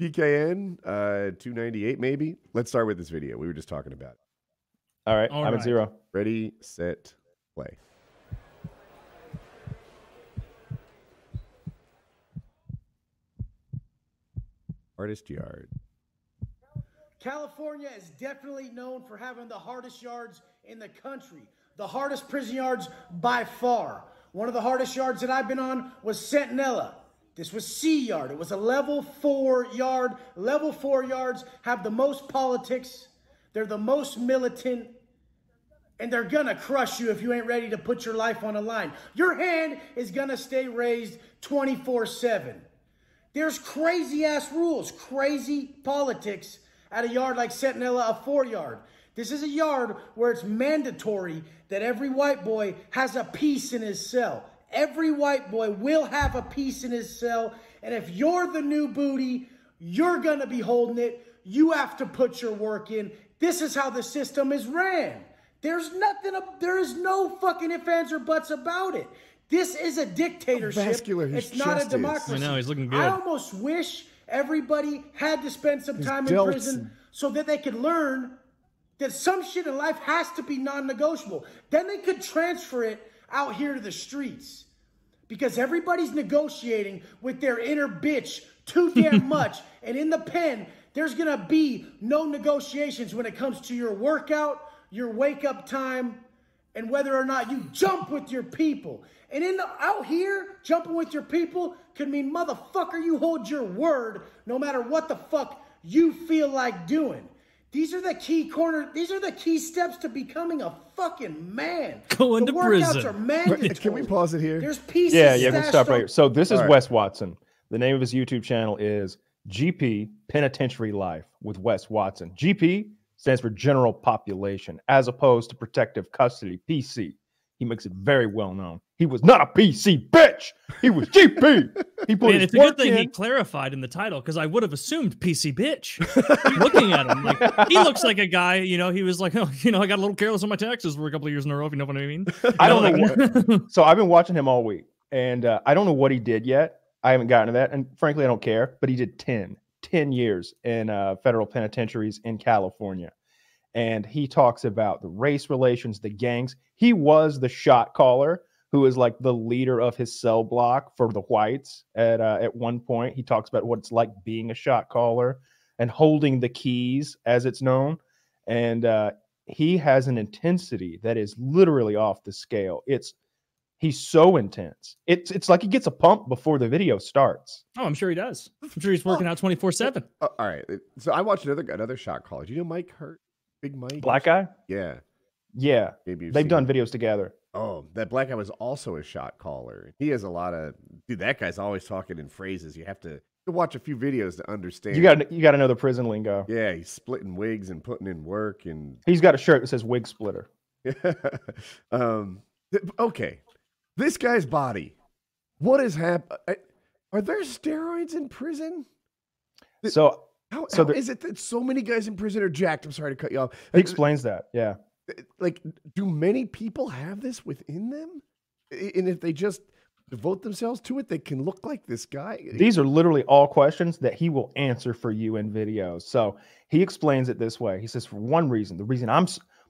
PKN, uh, 298 maybe. Let's start with this video. We were just talking about it. All right, All I'm right. at zero. Ready, set, play. Artist yard. California is definitely known for having the hardest yards in the country, the hardest prison yards by far. One of the hardest yards that I've been on was Centinela. This was C yard. It was a level four yard. Level four yards have the most politics, they're the most militant, and they're gonna crush you if you ain't ready to put your life on the line. Your hand is gonna stay raised 24 7. There's crazy ass rules, crazy politics at a yard like Centinela, a four yard. This is a yard where it's mandatory that every white boy has a piece in his cell. Every white boy will have a piece in his cell. And if you're the new booty, you're going to be holding it. You have to put your work in. This is how the system is ran. There's nothing, there is no fucking ifs, ands, or buts about it. This is a dictatorship. vascular it's not chest a is. democracy. I know, he's looking good. I almost wish everybody had to spend some time in delts prison so that they could learn that some shit in life has to be non-negotiable. Then they could transfer it out here to the streets. Because everybody's negotiating with their inner bitch too damn much. and in the pen, there's gonna be no negotiations when it comes to your workout, your wake up time, and whether or not you jump with your people. And in the, out here, jumping with your people could mean motherfucker, you hold your word no matter what the fuck you feel like doing. These are the key corner. These are the key steps to becoming a fucking man. Going the to workouts prison. are mandatory. Can we pause it here? There's pieces. Yeah, yeah, we'll stop right here. So this is All right. Wes Watson. The name of his YouTube channel is GP Penitentiary Life with Wes Watson. GP stands for General Population, as opposed to Protective Custody (PC). He makes it very well known. He was not a PC bitch. He was GP. He put Man, it's a good thing he clarified in the title because I would have assumed PC bitch. Looking at him, like he looks like a guy. You know, he was like, oh, you know, I got a little careless on my taxes for a couple of years in a row. If you know what I mean. I don't know. What, so I've been watching him all week, and uh, I don't know what he did yet. I haven't gotten to that, and frankly, I don't care. But he did 10, 10 years in uh, federal penitentiaries in California, and he talks about the race relations, the gangs. He was the shot caller who is like the leader of his cell block for the whites. At uh, at one point, he talks about what it's like being a shot caller and holding the keys, as it's known, and uh, he has an intensity that is literally off the scale. It's he's so intense. It's it's like he gets a pump before the video starts. oh, I'm sure he does. I'm sure he's working out 24 seven. Uh, all right. So I watched another another shot caller. Do you know Mike Hurt? Big Mike? Black guy? Yeah. Yeah. Maybe They've done him. videos together. Oh, that black guy was also a shot caller. He has a lot of dude. That guy's always talking in phrases. You have to, watch a few videos to understand. You got you got to know the prison lingo. Yeah, he's splitting wigs and putting in work and He's got a shirt that says wig splitter. um. th- Okay, this guy's body. What is happening? Are there steroids in prison? So How, So how there- is it that so many guys in prison are jacked? I'm sorry to cut you off. he explains that. Yeah. Uh, like do many people have this within them and if they just devote themselves to it they can look like this guy These are literally all questions that he will answer for you in videos. So he explains it this way. He says, for one reason, the reason I'm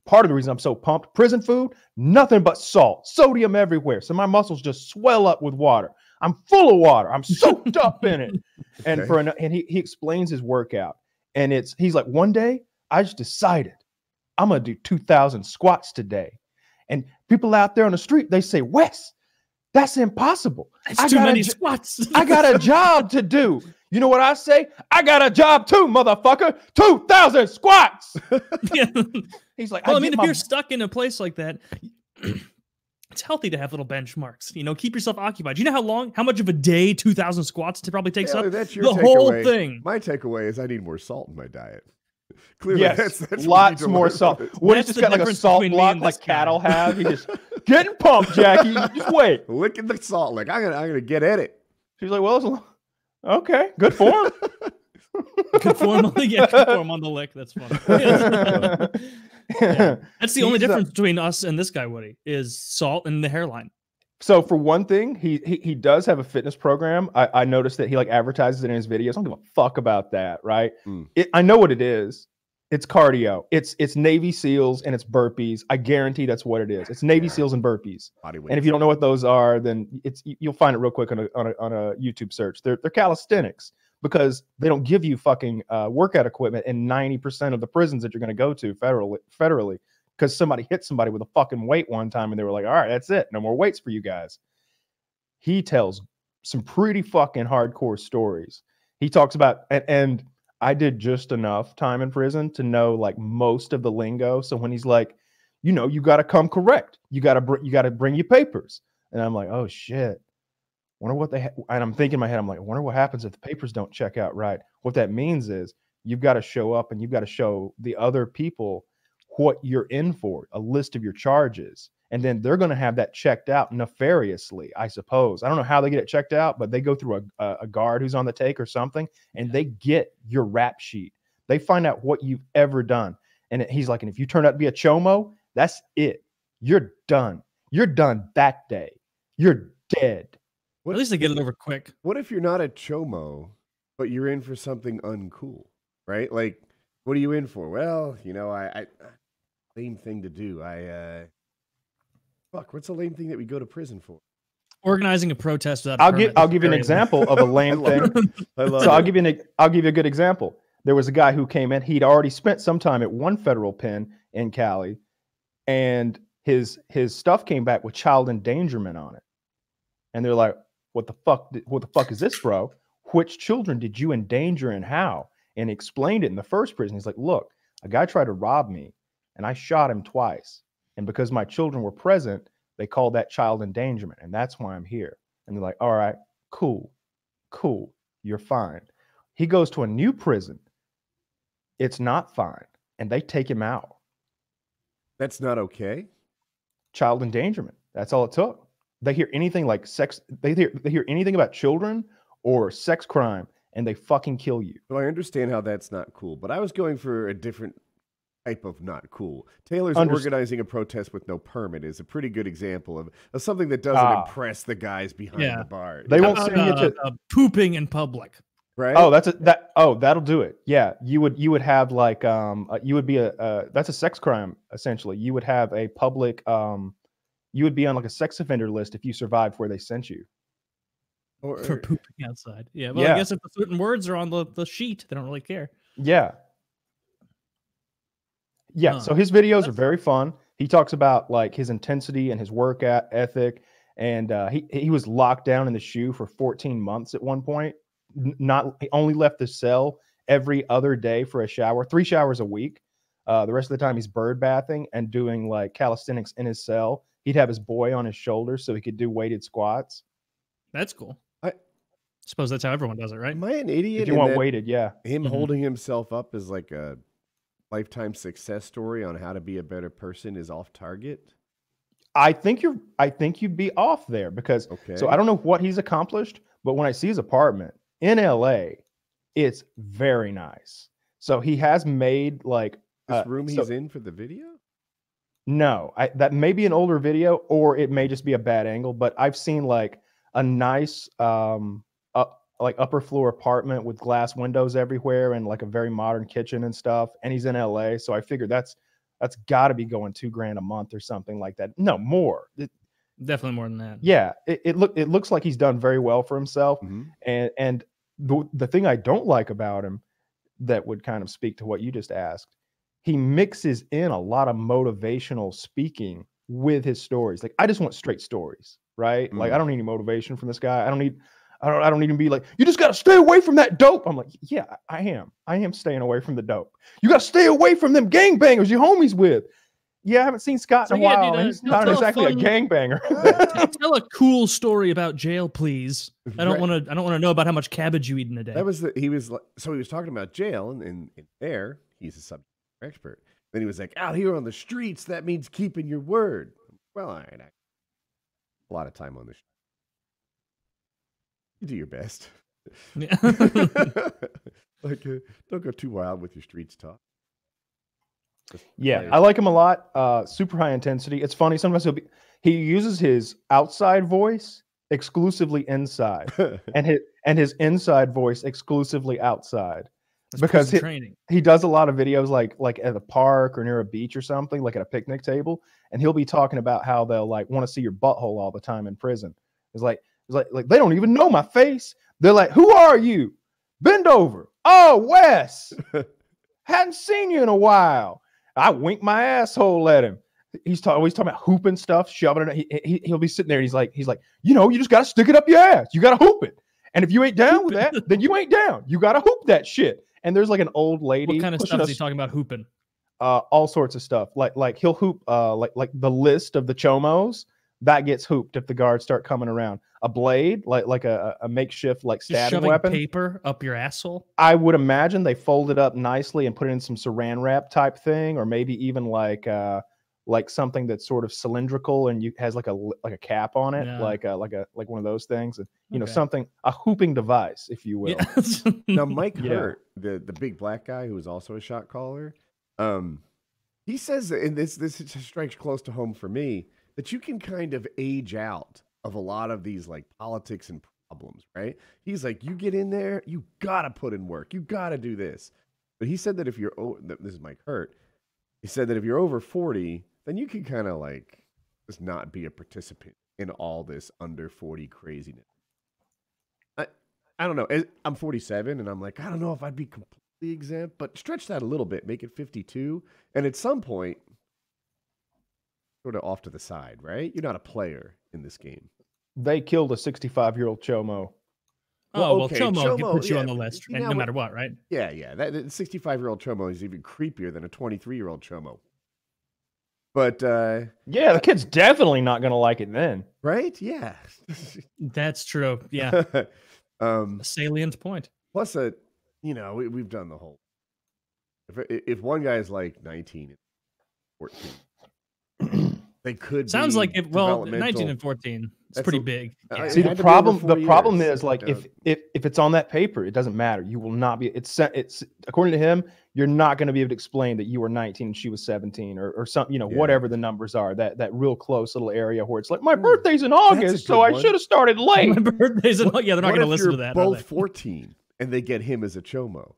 part of the reason I'm so pumped, prison food, nothing but salt, sodium everywhere. So my muscles just swell up with water. I'm full of water. I'm soaked up in it. And Okay. for an, and he, he explains his workout. And it's he's like, one day I just decided I'm gonna do 2,000 squats today. And people out there on the street, they say, Wes, that's impossible. That's I too many j- squats. I got a job to do. You know what I say? I got a job too, motherfucker. 2,000 squats. Yeah. He's like, Well, I, I, mean, if my- you're stuck in a place like that, it's healthy to have little benchmarks. You know, keep yourself occupied. You know how long, how much of a day 2,000 squats to probably takes Taylor, up? that's your the whole takeaway. thing. my takeaway is i need more salt in my diet clearly yes, that's, that's what we need lots more salt. from this. What That's he's just the got like a difference salt between me block and like this guy. cattle have. He just getting pumped, Jackie. Just wait. look at the salt like i'm gonna i'm gonna get at it She's like, well, okay, good form. Good form on the, yeah, good form on the lick. That's funny. Yeah. That's the only He's, uh, difference between us and this guy, Woody, is salt and the hairline. So for one thing, he he, he does have a fitness program. I, I noticed that he like advertises it in his videos. I don't give a fuck about that, right? Mm. It, I know what it is. It's cardio. It's it's Navy SEALs and it's burpees. I guarantee that's what it is. It's Navy SEAls and burpees. Body weight. And if you don't know what those are, then it's you- you'll find it real quick on a on a, on a YouTube search. They're they're calisthenics because they don't give you fucking uh, workout equipment in ninety percent of the prisons that you're going to go to federally federally because somebody hit somebody with a fucking weight one time and they were like, all right, that's it, no more weights for you guys. He tells some pretty fucking hardcore stories. He talks about and, and I did just enough time in prison to know like most of the lingo. So when he's like, you know, you got to come correct. You got to br- you got to bring your papers. And I'm like, oh shit. Wonder what they ha-. and I'm thinking in my head, I'm like, I wonder what happens if the papers don't check out right. What that means is you've got to show up and you've got to show the other people what you're in for, a list of your charges. And then they're going to have that checked out nefariously, I suppose. I don't know how they get it checked out, but they go through a, a, a guard who's on the take or something, and they get your rap sheet. They find out what you've ever done. And he's like, and if you turn out to be a chomo, that's it. You're done. You're done that day. You're dead. What, At least they get it over quick. what if you're not a chomo, but you're in for something uncool, right? Like, what are you in for? Well, you know, I, I lame thing to do. I uh fuck, what's a lame thing that we go to prison for? Organizing a protest without. a I'll give I'll give you an example of a lame thing. I love so I'll give you an I'll give you a good example. There was a guy who came in. He'd already spent some time at one federal pen in Cali, and his his stuff came back with child endangerment on it. And they're like, "What the fuck? What the fuck is this, bro? Which children did you endanger and how?" And he explained it in the first prison. He's like, "Look, a guy tried to rob me, and I shot him twice. And because my children were present, they called that child endangerment, and that's why I'm here." And they're like, "All right, cool, cool, you're fine." He goes to a new prison. It's not fine. And they take him out. That's not okay. Child endangerment. That's all it took. They hear anything like sex, they hear they hear anything about children or sex crime, and they fucking kill you. So I understand how that's not cool, but I was going for a different type of not cool. Taylor's Underst- organizing a protest with no permit is a pretty good example of, of something that doesn't Ah. impress the guys behind Yeah. the bar. They won't know, How send you to- uh, uh, pooping in public. right? Oh, that's a that oh, that'll do it. Yeah. You would you would have like um uh, you would be a uh, that's a sex crime essentially. You would have a public um you would be on like a sex offender list if you survived where they sent you. Or- for pooping outside. Yeah, well, Yeah. I guess if the certain words are on the, the sheet, they don't really care. Yeah. Yeah. Huh. So his videos are very fun. He talks about like his intensity and his work at ethic. And uh, he he was locked down in the shoe for 14 months at one point. Not he only left the cell every other day for a shower, three showers a week. Uh, the rest of the time he's bird bathing and doing like calisthenics in his cell. He'd have his boy on his shoulder so he could do weighted squats. That's cool. I- suppose that's how everyone does it, right? Am I an idiot? If you in want that weighted, yeah. him Mhm. holding himself up as like a lifetime success story on how to be a better person is off target? I think you're I think you'd be off there because Okay. So I don't know what he's accomplished, but when I see his apartment in LA, it's very nice. So he has made like this uh, room so- he's in for the video? No, I, that may be an older video or it may just be a bad angle, but I've seen like a nice um up like upper floor apartment with glass windows everywhere and like a very modern kitchen and stuff. And he's in LA, so I figured that's that's got to be going two grand a month or something like that. No more. It- Definitely more than that. yeah, it, it look it looks like he's done very well for himself. Mhm. and and the, the thing i don't like about him that would kind of speak to what you just asked he mixes in a lot of motivational speaking with his stories like i just want straight stories right like Mm. i don't need any motivation from this guy i don't need I don't, I don't need to be like, you just got to stay away from that dope. I'm like, yeah, I am. I am staying away from the dope. You got to stay away from them gangbangers you're homies with. Yeah, I haven't seen Scott So in a yeah, while. dude, uh, he's not tell a exactly a fun- gangbanger. Tell a cool story about jail, please. I don't Right. want to. I don't want to know about how much cabbage you eat in a day. That was the he was like so he was talking about jail and, and, and there he's a subject matter expert. Then he was like, out here on the streets, that means keeping your word. Well, all right. A lot of time on the street. You do your best. Yeah. like uh, don't go too wild with your streets talk. Just Yeah, play. I like him a lot. Uh, super high intensity. It's funny. Sometimes he'll be He uses his outside voice exclusively inside, and his and his inside voice exclusively outside. That's because it- training. He does a lot of videos like like at a park or near a beach or something, like at a picnic table, and he'll be talking about how they'll like want to see your butthole all the time in prison. It's like it's like like they don't even know my face. They're like, "Who are you? Bend over." Oh, Wes. Hadn't seen you in a while. I wink my asshole at him. He's talking always talking about hooping stuff, shoving it. He, he he'll be sitting there. And he's like he's like, you know, you just gotta stick it up your ass. You gotta hoop it. And if you ain't down with that, then you ain't down. You gotta hoop that shit. And there's like an old lady. What kind of stuff is he talking about hooping? uh, all sorts of stuff. Like like he'll hoop uh like like the list of the chomos that gets hooped if the guards start coming around. A blade, like like a, a makeshift like stabbing weapon. paper up your asshole. I would imagine they fold it up nicely and put it in some saran wrap type thing, or maybe even like uh like something that's sort of cylindrical and you has like a like a cap on it, Yeah. like a like a like one of those things. And you know, something a hooping device, if you will. Yeah. now Mike Yeah. Hurt, the the big black guy who was also a shot caller, um, he says, that- and this this strikes close to home for me, that you can kind of age out of a lot of these like politics and problems, right? He's like, you get in there, you gotta put in work, you gotta do this. But he said that if you're, o- th- this is Mike Hurt, he said that if you're over forty, then you can kind of like just not be a participant in all this under forty craziness. I I don't know. I'm 47, and I'm like, I don't know if I'd be completely exempt, but stretch that a little bit, make it 52, and at some point, sort of off to the side, right? You're not a player in this game. They killed a 65 year old chomo. Oh Well, well, okay, Chomo, Chomo, puts you yeah, on the list, you right, know no matter what, right? Yeah, yeah. That 65 year old Chomo is even creepier than a 23 year old Chomo. But uh, Yeah, the kid's definitely not gonna like it then. right, yeah. That's true. Yeah, um, a salient point. plus, a you know, we, we've done the whole. If if one guy is like 19, and 14, they could Sounds be like if well, 19 and 14. It's That's pretty a- big. Uh, Yeah. See the to be over problem. four The problem is like Yeah. if if if it's on that paper, it doesn't matter. You will not be. It's. It's according to him, you're not going to be able to explain that you were 19 and she was 17 or or something. You know, Yeah. whatever the numbers are. That that real close little area where it's like my Hmm. birthday's in August, so good I should have started late. My birthday's in, yeah, they're not going to listen to that. are Both 14, and they get him as a chomo.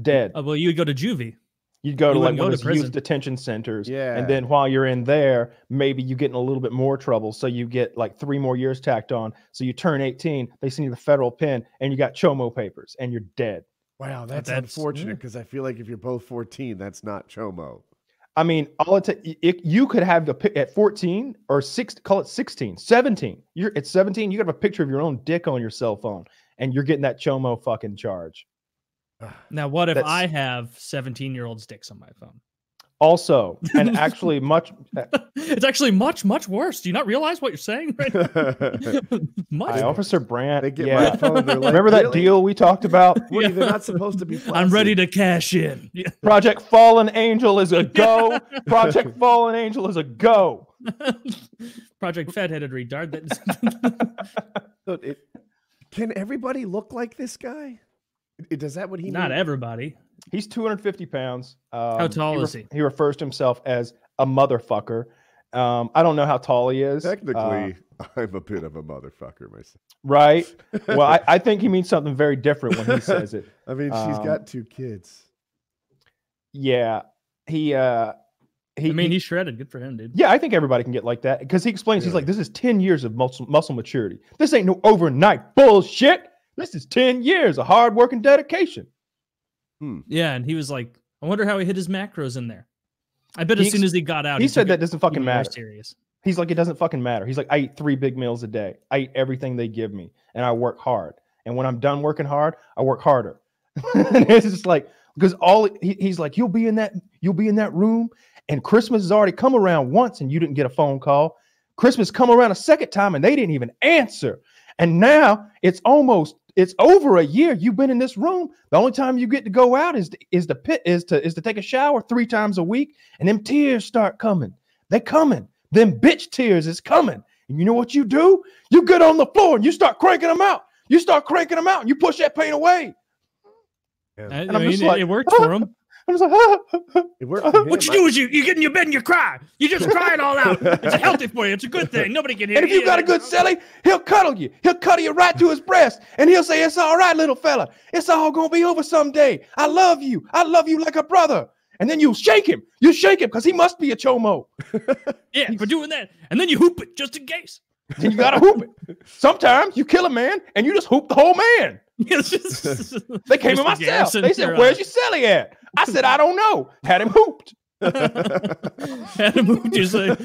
Dead. Oh, well, you would go to juvie. You'd go you to like wouldn't one of to those youth detention centers. Yeah. And then while you're in there, maybe you get in a little bit more trouble. So you get like three more years tacked on. So you turn 18, they send you the federal pen, and you got chomo papers, and you're dead. Wow, that's, that's- unfortunate mm. yeah. because I feel like if you're both 14, that's not chomo. I mean, all it, ta- y- it you could have the pic at 14 or six, call it 16, 17. You're at 17, you have a picture of your own dick on your cell phone, and you're getting that chomo fucking charge. Now, what if That's- I have 17 year old dicks on my phone? Also, and actually, much uh, it's actually much, much worse. Do you not realize what you're saying? Right? much. hi, worse. Officer Brandt. they get yeah. my phone. Like, Remember that "Really? deal we talked about? Woody, Yeah. they're not supposed to be. I'm ready to cash in. Yeah. Project Fallen Angel is a go. Project Fallen Angel is a go. Project Fed headed retard. That So it- can everybody look like this guy? I- Does that what he? not mean? everybody. He's 250 pounds. Um, tall he is he? He refers to himself as a motherfucker. Um, I don't know how tall he is. uh, Technically, I'm a bit of a motherfucker myself. right. Well, I, I think he means something very different when he says it. I mean, she's um, got two kids. Yeah. He, uh, he, I mean, he- he's shredded. Good for him, dude. yeah, I think everybody can get like that because he explains, he's like, this is 10 years of muscle, muscle maturity. This ain't no overnight bullshit. This is 10 years of hard work and dedication. Hmm. Yeah, and he was like, I wonder how he hit his macros in there. I bet He as soon as he got out, he said that doesn't fucking matter. Serious. He's like, it doesn't fucking matter. He's like, I eat three big meals a day. I eat everything they give me, and I work hard. And when I'm done working hard, I work harder. and it's just like because all he, he's like, you'll be in that, you'll be in that room, and Christmas has already come around once, and you didn't get a phone call. Christmas come around a second time, and they didn't even answer. And now it's almost it's over a year you've been in this room. The only time you get to go out is to, is the pit is to is to take a shower three times a week, and them tears start coming. They coming. Them bitch tears is coming. And you know what you do? You get on the floor and you start cranking them out. You start cranking them out and you push that pain away. I, And I I'm mean, just it, like, it worked for him. I'm just like, ah. It worked for What you do is you, you get in your bed and you cry. You just cry it all out. It's healthy for you. It's a good thing. Nobody can hear and if you got a good celly, he'll cuddle you. He'll cuddle you right to his breast, and he'll say, "It's all right, little fella. It's all gonna be over someday. I love you. I love you like a brother." And then you shake him. You shake him because he must be a chomo. Yeah, for doing that. And then you hoop it just in case. And you gotta hoop it. Sometimes you kill a man and you just hoop the whole man. It's just- They came in Mr. my cell. They said, "Where's your celly at?" I said, "I don't know." Had him hooped. Had him hooped. just like,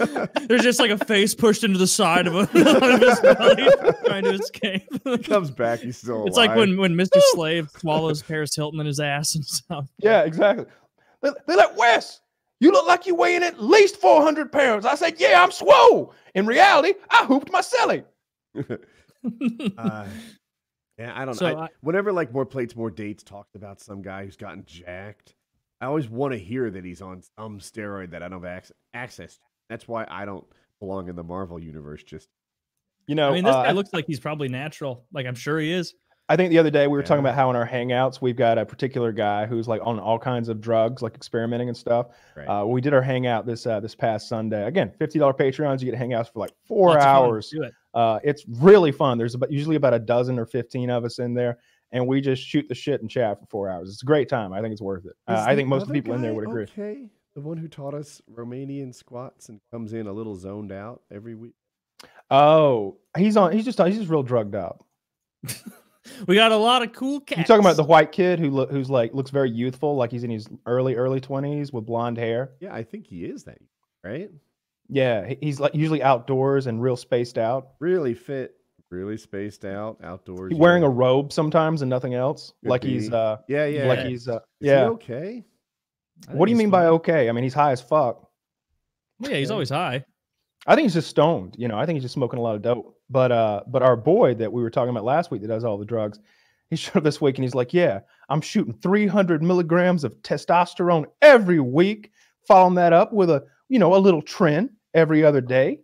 there's just like a face pushed into the side of, a, of his belly, trying to escape. comes back, he's still Alive. It's like when when Mr. Slave swallows Paris Hilton in his ass and stuff. Yeah, exactly. They, they're like, Wes, you look like you weighing at least 400 pounds. I said, Yeah, I'm swole. In reality, I hooped my celly. Uh, yeah, I don't So know. I, I- whenever like more plates, more dates talks about some guy who's gotten jacked, I always want to hear that he's on some steroid that I don't have ac- access to. That's why I don't belong in the Marvel universe. Just You know, I mean, this uh, guy looks like he's probably natural. Like I'm sure he is. I think the other day we were talking about how in our hangouts we've got a particular guy who's like on all kinds of drugs, like experimenting and stuff. right. Uh, we did our hangout this uh, this past Sunday. Again, fifty dollar Patreons, you get hangouts for like four Lots of fun. hours. Do it. Uh, it's really fun. There's about, usually about a dozen or fifteen of us in there, and we just shoot the shit and chat for four hours. It's a great time. I think it's worth it. Uh, I think most of the people in there would agree. Okay, the one who taught us Romanian squats and comes in a little zoned out every week. Oh, he's on. He's just on, he's just real drugged up. We got a lot of cool cats. You talking about the white kid who look who's like looks very youthful, like he's in his early early twenties with blonde hair. Yeah, I think he is that, right? Yeah, he's like usually outdoors and real spaced out. Really fit, really spaced out, outdoors. He's wearing a robe sometimes and nothing else. Could like he's uh yeah, yeah. like he's uh he yeah. okay. What do you he's mean by okay? I mean he's high as fuck. Well, yeah, he's always high. I think he's just stoned. You know, I think he's just smoking a lot of dope. But uh, but our boy that we were talking about last week that does all the drugs, he showed up this week and he's like, yeah, I'm shooting 300 milligrams of testosterone every week, following that up with a you know a little tren every other day,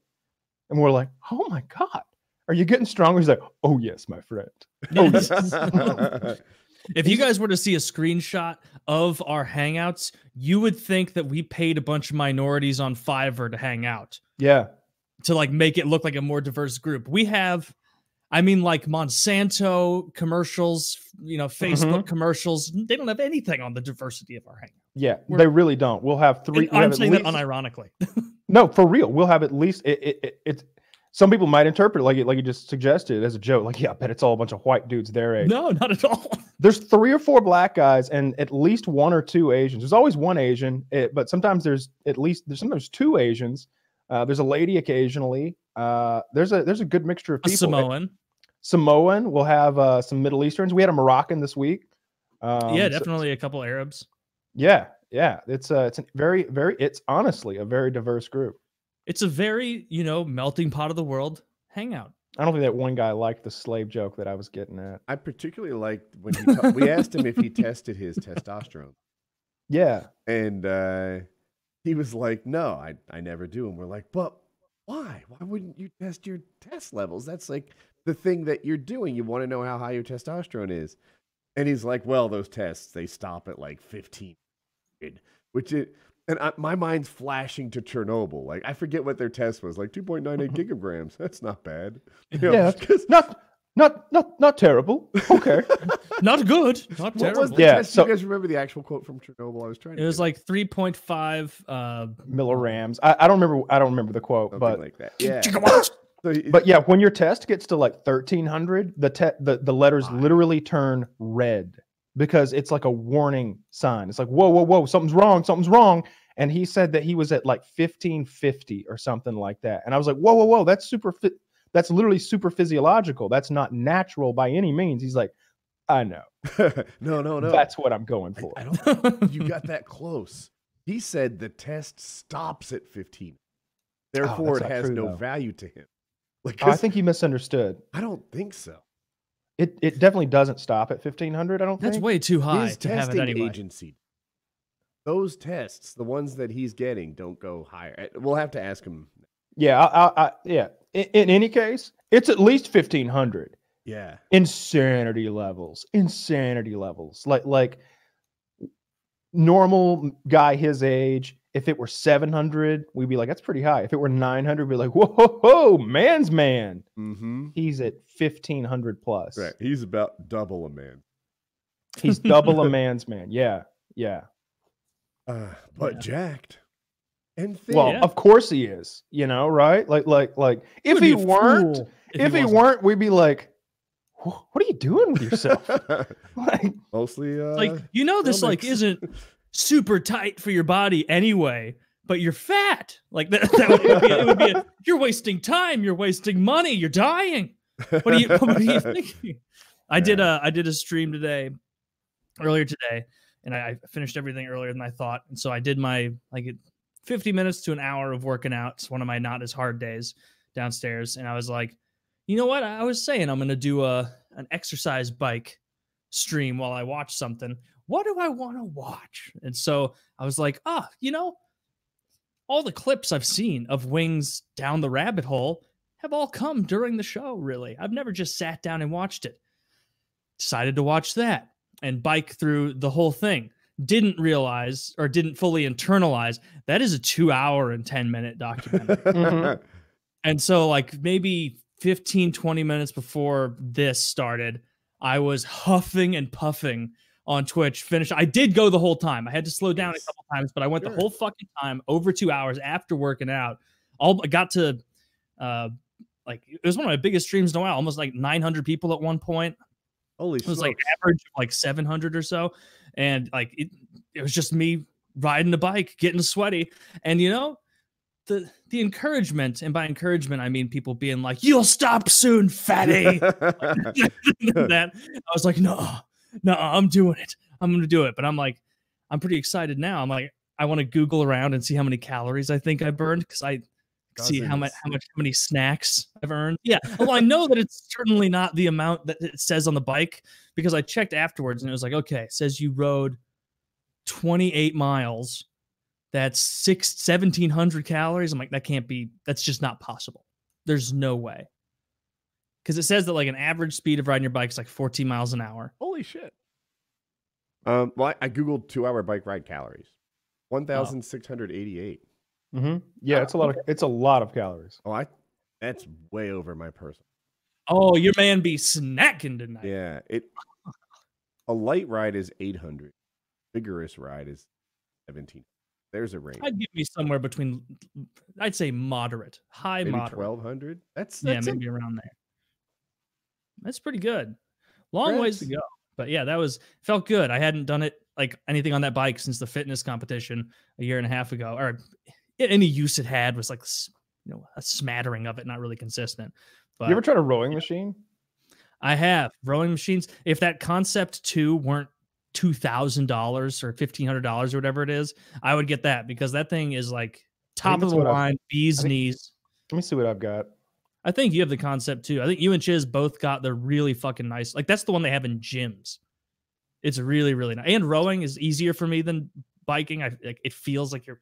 and we're like, oh my god, are you getting stronger? He's like, oh yes, my friend. Oh yes. If you guys were to see a screenshot of our hangouts, you would think that we paid a bunch of minorities on Fiverr to hang out yeah, to like make it look like a more diverse group. We have, I mean, like Monsanto commercials, you know, mm-hmm. Facebook commercials. They don't have anything on the diversity of our hangout. Yeah, We're- they really don't. We'll have three. We'll I'm at saying least- that unironically. No, for real. We'll have at least it. it, it it's some people might interpret it like it, like you just suggested as a joke. Like, yeah, I bet it's all a bunch of white dudes their age. no, not at all. There's three or four black guys and at least one or two Asians. There's always one Asian, eh, but sometimes there's at least there's sometimes two Asians. Uh, there's a lady occasionally. Uh, there's a there's a good mixture of people. A. Samoan. Samoan. We'll have uh, some Middle Easterns. We had a Moroccan this week. Um, yeah, so- definitely a couple Arabs. Yeah, yeah. It's a it's a very very. It's honestly a very diverse group. It's a very, you know, melting pot of the world hangout. I don't think that one guy liked the slave joke that I was getting at. I particularly liked when he ta- we asked him if he tested his testosterone, Yeah. and uh, he was like, "No, I I never do." And we're like, "But why? Why wouldn't you test your test levels? That's like the thing that you're doing. You want to know how high your testosterone is." And he's like, "Well, those tests they stop at like 15, which it." And I, my mind's flashing to Chernobyl. Like I forget what their test was, like 2.98 gigagrams. That's not bad. You know, Yeah. 'cause Not not not not terrible. Okay. Not good. Not What was terrible. the Yeah, test? so- you guys remember the actual quote from Chernobyl? I was trying to It was like 3.5 uh millirems. I, I don't remember I don't remember the quote, something but like that. Yeah. So but yeah, when your test gets to like 1300, the te- the the letters Wow. literally turn red because it's like a warning sign. It's like whoa whoa whoa, something's wrong, something's wrong. And he said that he was at like 1550 or something like that. And I was like, whoa whoa whoa, that's super fit. That's literally super physiological. That's not natural by any means. He's like, I know. no, no, no. That's what I'm going for. I don't. You got that close. He said the test stops at 15. Therefore, that's it has true, no though. value to him. Like, Oh, I think he misunderstood. I don't think so. It it definitely doesn't stop at 1500. I don't think That's think. way too high His to have it testing anyway. agency. Those tests, the ones that he's getting, don't go higher. Uh, We'll have to ask him. Yeah, I, I, I yeah. In, in any case, it's at least 1500. Yeah. Insanity levels. Insanity levels. Like like normal guy his age, if it were 700, we'd be like, that's pretty high. If it were 900, we'd be like, whoa, whoa, whoa man's man. Mm-hmm. He's at 1500 plus. Right. He's about double a man. He's double a man's man. Yeah. Yeah. Uh, but Yeah. jacked and thin. Well, Yeah. of course he is, you know, right? Like, like, like if he weren't, fool if he, wasn't. weren't, we'd be like, what are you doing with yourself? like, Mostly, uh, like you know this like isn't super tight for your body anyway but you're fat. Like that, that would be, it would be a, you're wasting time you're wasting money you're dying. What are you what are you thinking? I did a i did a stream today earlier today and I, I finished everything earlier than i thought. And so i did my like 50 minutes to an hour of working out it's one of my not as hard days downstairs. And i was like you know what? I was saying i'm gonna do a an exercise bike stream while i watch something what do I want to watch? And so I was like, ah, you know, all the clips I've seen of Wings down the rabbit hole have all come during the show, really. I've never just sat down and watched it. Decided to watch that and bike through the whole thing. Didn't realize or didn't fully internalize that is a two hour and 10 minute documentary. Mhm. And so, like, maybe 15, 20 minutes before this started, I was huffing and puffing on Twitch. Finish. I did go the whole time. I had to slow down a couple times, but I went Sure. the whole fucking time, over two hours after working out. All I got to, uh, like, it was one of my biggest streams in a while. Almost like 900 people at one point. Holy It was like average of like 700 or so, and like it, it was just me riding the bike, getting sweaty, and you know, the the encouragement, and by encouragement I mean people being like, "You'll stop soon, fatty." that I was like, "No, no, I'm doing it. I'm gonna do it." But I'm like, I'm pretty excited now. I'm like, I want to Google around and see how many calories I think I burned because I see how much how much how many snacks I've earned. Yeah. Well, I know that it's certainly not the amount that it says on the bike because I checked afterwards and it was like, okay, it says you rode 28 miles. That's six 1700 calories. I'm like, that can't be, that's just not possible. There's no way. Because it says that like an average speed of riding your bike is like 14 miles an hour. Holy shit. Um, well, I, I googled two-hour bike ride calories. One thousand six hundred eighty-eight. mm-hmm yeah, it's a lot of, it's a lot of calories. Oh, I. That's way over my person. Oh, your man be snacking tonight. Yeah, it. A light ride is eight hundred. Vigorous ride is seventeen. There's a range. I'd give me somewhere between, I'd say moderate, high Maybe moderate. twelve hundred. That's, yeah, that's a- maybe around there. That's pretty good. Long ways to go. But yeah, that was felt good. I hadn't done it like anything on that bike since the fitness competition a year and a half ago. Or any use it had was like you know a smattering of it, not really consistent. But you ever tried a rowing machine? I have rowing machines. If that Concept2 weren't two thousand dollars or fifteen hundred dollars or whatever it is, I would get that because that thing is like top of the line, bees think- knees. Let me see what I've got. I think you have the Concept2. I think you and Chiz both got the really fucking nice. Like that's the one they have in gyms. It's really really nice. And rowing is easier for me than biking. I like it feels like you're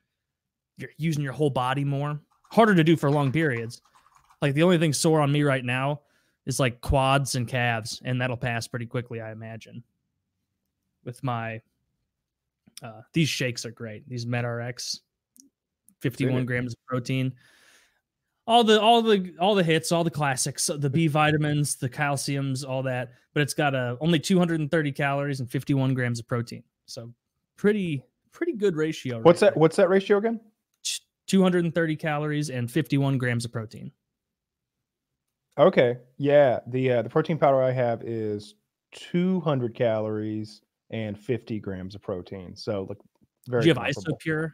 you're using your whole body more. Harder to do for long periods. Like the only thing sore on me right now is like quads and calves, and that'll pass pretty quickly, I imagine. With my uh these shakes are great. These Met-Rx, 51 grams of protein all the all the all the hits, all the classics, the B vitamins, the calciums, all that. But it's got a only 230 calories and 51 grams of protein. So pretty pretty good ratio. right What's that? there. What's that ratio again? 230 calories and 51 grams of protein. Okay. Yeah. The uh, the protein powder I have is 200 calories and 50 grams of protein. So like very Do you have comparable. Isopure?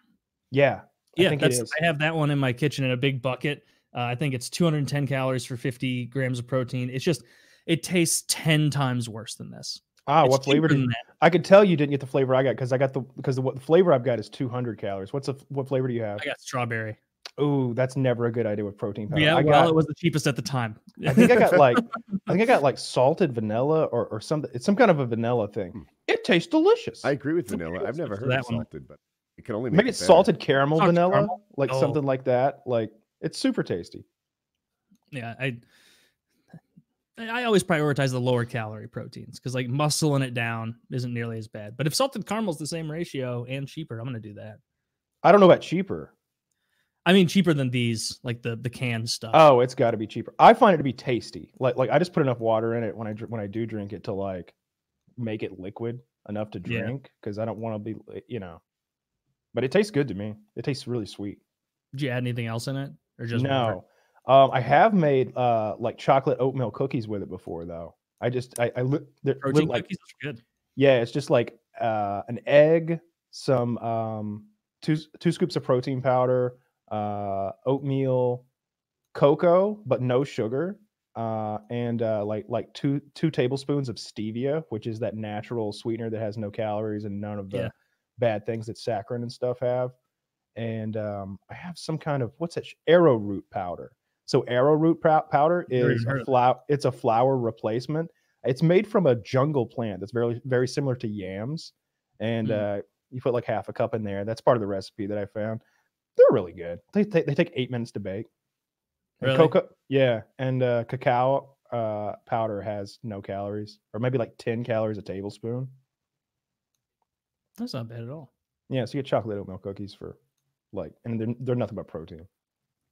Yeah. I Yeah, is. I have that one in my kitchen in a big bucket. Uh, I think it's 210 calories for 50 grams of protein. It's just it tastes 10 times worse than this. Ah, It's what flavor did that. I could tell you didn't get the flavor I got because I got the because the, what the flavor I've got is 200 calories. What's the what flavor do you have? I got strawberry. Oh, that's never a good idea with protein powder. Yeah, I well, got, it was the cheapest at the time. I think I got like I think I got like salted vanilla or or something. It's some kind of a vanilla Hmm. thing. It tastes delicious. I agree with Okay, vanilla. I've never heard that of one. salted, but it can only make Maybe it it's better. salted caramel Salted vanilla, caramel? like Oh. something like that. Like it's super tasty. yeah, I I always prioritize the lower calorie proteins because like muscling it down isn't nearly as bad. But if salted caramel's the same ratio and cheaper, I'm gonna do that. I don't know about cheaper. I mean, cheaper than these, like the the canned stuff. Oh, it's got to be cheaper. I find it to be tasty. Like like I just put enough water in it when I when I do drink it to like make it liquid enough to drink because I don't want to be you know. But it tastes good to me. It tastes really sweet. Did you add anything else in it, or just no, um, I have made uh like chocolate oatmeal cookies with it before though. I just I, I li- protein like cookies? Are good. yeah, it's just like uh an egg, some um two two scoops of protein powder, uh oatmeal, cocoa but no sugar, uh and uh like like two two tablespoons of stevia, which is that natural sweetener that has no calories and none of the Yeah. bad things that saccharin and stuff have. And um I have some kind of what's that arrowroot powder. So arrowroot powder is a flour it's a flour replacement. It's made from a jungle plant that's very very similar to yams, and Mm. uh, you put like half a cup in there. That's part of the recipe that I found. They're really good. They take they take eight minutes to bake. And Really? cocoa, yeah, and uh, cacao uh, powder has no calories, or maybe like ten calories a tablespoon. That's not bad at all. Yeah, so you get chocolate oatmeal cookies for like, and they're they're nothing but protein.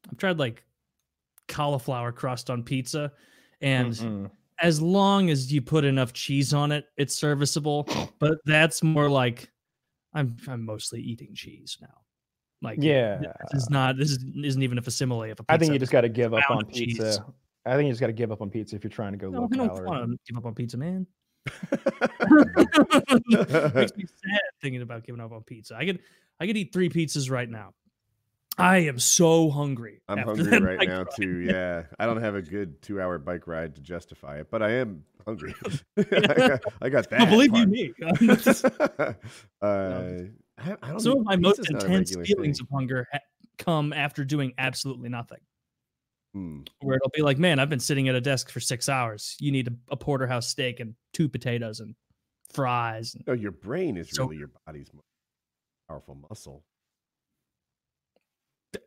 I've tried like cauliflower crust on pizza, and Mm-mm. as long as you put enough cheese on it, it's serviceable. But that's more like I'm I'm mostly eating cheese now. Like yeah, this is not this is, isn't even a facsimile of a pizza. I think you just got to give up on of cheese. pizza. I think you just got to give up on pizza if you're trying to go no, low I don't calorie. want to give up on pizza, man. Makes me sad thinking about giving up on pizza. I could I could eat three pizzas right now. I am so hungry. I'm hungry right now ride. too. Yeah, I don't have a good two-hour bike ride to justify it, but I am hungry. I, got, I got that. Well, believe you part. me. uh, I, I don't Some of my most pizza's not a intense feelings thing. of hunger ha- come after doing absolutely nothing. Hmm. Where it'll be like, man, I've been sitting at a desk for six hours. You need a, a porterhouse steak and two potatoes and fries. And, No, your brain is So- really your body's most powerful muscle.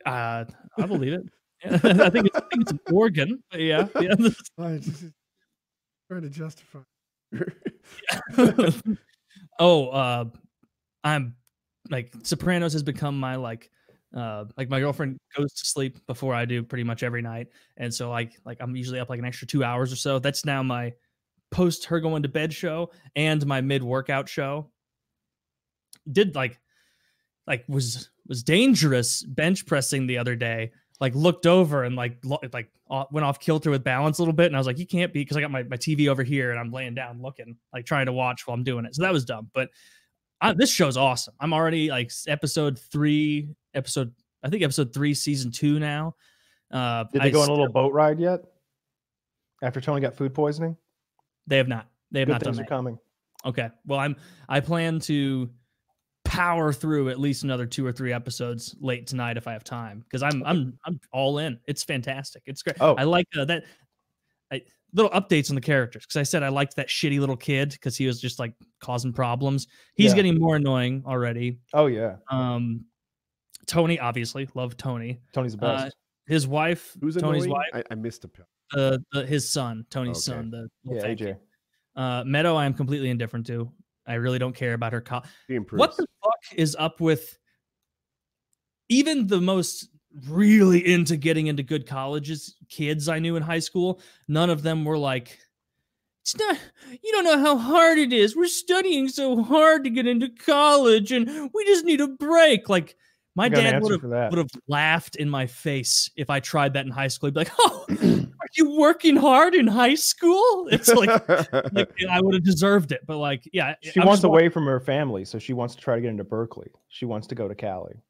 uh, I believe it. I think it's, I think it's an organ. Yeah, yeah. I just trying to justify. oh, uh, I'm like Sopranos has become my like uh like my girlfriend goes to sleep before I do pretty much every night. And so like like I'm usually up like an extra two hours or so. That's now my post her going to bed show and my mid workout show. Did like like was was dangerous bench pressing the other day. Like looked over and like lo- like went off kilter with balance a little bit, and I was like, "You can't be," because I got my, my TV over here and I'm laying down looking, like trying to watch while I'm doing it. So that was dumb. But I, this show's awesome. I'm already like episode three, episode I think episode three, season two now. Uh, Did they I go on a little boat ride yet? After Tony got food poisoning, They have not. They have good not done things are coming. Okay. Well, I'm I plan to power through at least another two or three episodes late tonight if I have time because I'm I'm I'm all in. It's fantastic. It's great. Oh. I like uh, that. I, little updates on the characters because I said I liked that shitty little kid because he was just like causing problems. He's Yeah. getting more annoying already. Oh yeah, Um, Tony, obviously, love Tony. Tony's the Uh, best. His wife, Who's Tony's annoying? wife, I, I missed a. p- uh, the, his son, Tony's Okay. son, the yeah, little kid. AJ. Uh, Meadow, I am completely indifferent to. I really don't care about her. Co- what the fuck is up with even the most really into getting into good colleges kids I knew in high school? None of them were like, it's not, you don't know how hard it is. We're studying so hard to get into college and we just need a break. Like, my I got an dad would have would have laughed in my face if I tried that in high school. He'd be like, "Oh, are you working hard in high school?" It's like, like I would have deserved it. But like, yeah, She I'm wants away from her family, so she wants to try to get into Berkeley. She wants to go to Cali.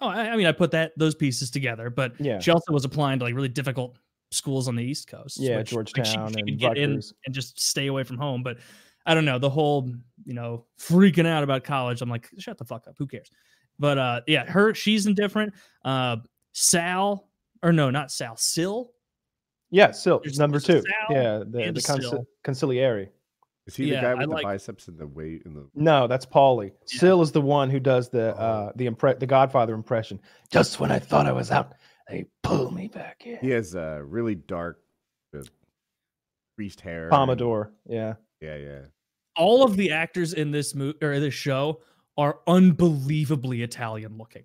Oh, I, I mean, I put that those pieces together, but Yeah. she also was applying to like really difficult schools on the East Coast. Yeah, which, like, she- Georgetown she could and get in and just stay away from home. But I don't know the whole, you know, freaking out about college. I'm like, shut the fuck up. Who cares? But uh, yeah, her she's indifferent. Uh, Sal or no, not Sal. Sil. Yeah, There's- number there's two. Sal Yeah, the, the a consigliere. Is he the Yeah, guy I with the like- biceps and the weight and the? No, that's Paulie. Yeah. Sil is the one who does the Oh. uh the impre- the Godfather impression. Just when I thought I was out, they pull me back in. He has a really dark, uh, greased hair. and- pompadour. Yeah. Yeah, yeah. all of the actors in this movie or this show are unbelievably Italian looking.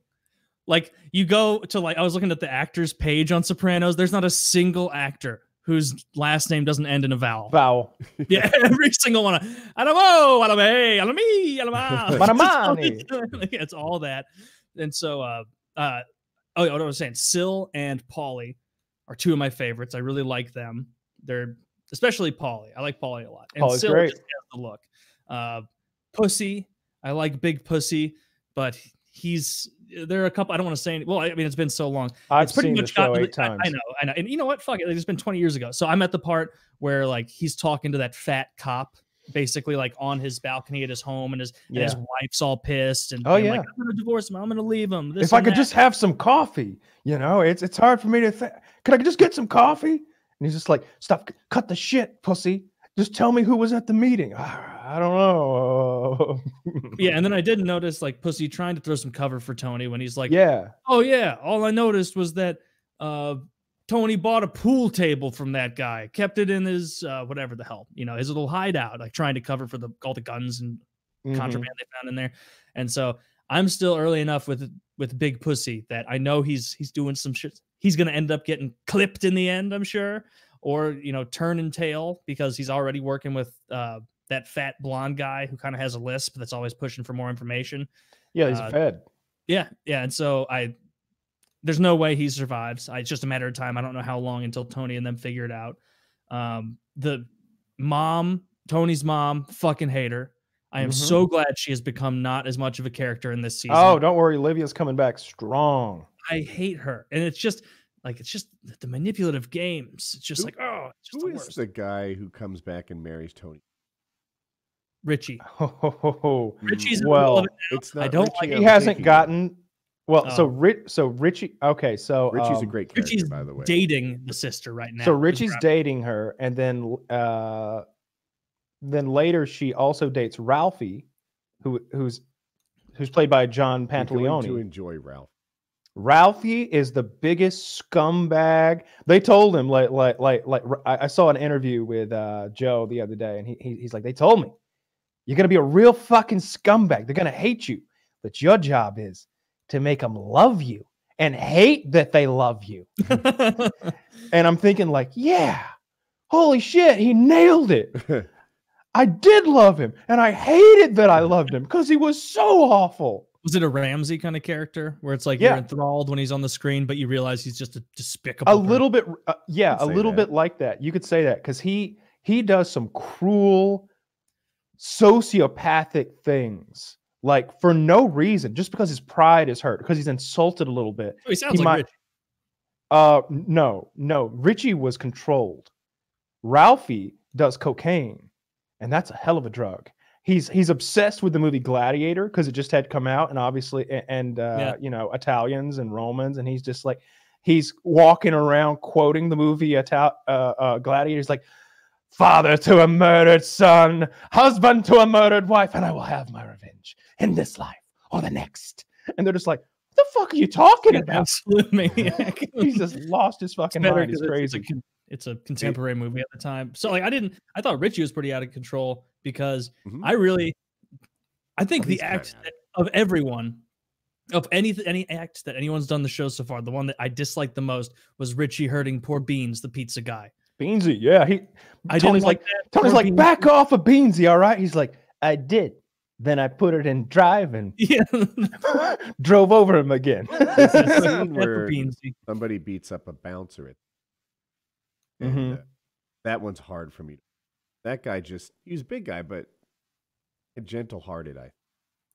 Like you go to like I was looking at the actors page on Sopranos. There's not a single actor whose last name doesn't end in a vowel. Vowel. Yeah, every single one. Alamo, alame, alami, alama. Manamani. it's all that. And so, uh, uh, oh, what I was saying, Sil and Paulie are two of my favorites. I really like them. They're especially Paulie. I like Paulie a lot. And Paulie's Sil great. just has the look. Uh, Pussy, I like Big Pussy, but he's there are a couple. I don't want to say. Any, well, I mean, it's been so long I've it's pretty seen the much show gotten to eight I- times. I, know, I know. And you know what? Fuck it. It's been 20 years ago. So I'm at the part where like he's talking to that fat cop, basically like on his balcony at his home, and his and his wife's all pissed and Oh, yeah. like, I'm gonna divorce him. I'm gonna leave him. This if I could that." just have some coffee, you know, it's it's hard for me to think. Could I just get some coffee? And he's just like, stop, cut the shit, pussy. Just tell me who was at the meeting. I don't know. yeah, and then I did notice like Pussy trying to throw some cover for Tony when he's like, yeah. oh yeah, all I noticed was that uh Tony bought a pool table from that guy, kept it in his uh, whatever the hell, you know, his little hideout, like trying to cover for the all the guns and Mhm. contraband they found in there. And so I'm still early enough with with Big Pussy that I know he's he's doing some shit. He's gonna end up getting clipped in the end, I'm sure, or you know, turn and tail because he's already working with uh, that fat blonde guy who kind of has a lisp that's always pushing for more information. Yeah, he's uh, fed. Yeah, yeah, and so I there's no way he survives. I, it's just a matter of time. I don't know how long until Tony and them figure it out. Um, the mom, Tony's mom, fucking hate her. I am Mhm. so glad she has become not as much of a character in this season. Oh, don't worry. Livia's coming back strong. I hate her, and it's just like it's just the manipulative games. It's just Who- like oh, it's just Who the is the guy who comes back and marries Tony? Richie. Ho. Richie's in the middle well. It's not. I don't Richie like- he hasn't thinking gotten. Well, so Oh. Rich, so Richie. Okay, so Richie's a um, great character, Richie's by the way. dating the sister right now. So Richie's dating her, and then uh, then later she also dates Ralphie, who who's who's played by John You're going to enjoy Ralph. Ralphie is the biggest scumbag. They told him like like like like I I saw an interview with uh, Joe the other day, and he, he he's like, they told me you're gonna be a real fucking scumbag. They're gonna hate you, but your job is to make them love you and hate that they love you. And I'm thinking like, yeah, holy shit, he nailed it. I did love him, and I hated that I loved him because he was so awful. Was it a Ramsey kind of character where it's like Yeah. you're enthralled when he's on the screen, but you realize he's just a despicable. a person? little bit uh, yeah a little that. bit like that you could say that because he he does some cruel sociopathic things like for no reason just because his pride is hurt because he's insulted a little bit Oh, he sounds he like might- Richie. uh no no richie was controlled ralphie does cocaine and that's a hell of a drug he's he's obsessed with the movie gladiator because it just had come out and obviously and uh Yeah. you know italians and romans and he's just like he's walking around quoting the movie Ital- uh, uh gladiator he's like father to a murdered son husband to a murdered wife and i will have my revenge in this life or the next and they're just like what the fuck are you talking about absolute maniac. he's just lost his fucking mind. It's crazy. It's, a, it's a contemporary movie at the time. So like I didn't I thought Richie was pretty out of control because Mhm. I really I think Oh, the he's kinda act of everyone of any any act that anyone's done the show so far, the one that I disliked the most was Richie hurting poor Beans, the pizza guy. Beansy, yeah. He I Tony's like like. Tony's like Beans- back off of Beansy, all right? He's like, I did. Then I put it in drive and Yeah. drove over him again. There's a Pepper scene where somebody beats up a bouncer. At, Mhm. and, uh, that one's hard for me. That guy just, he was a big guy, but a gentle hearted. I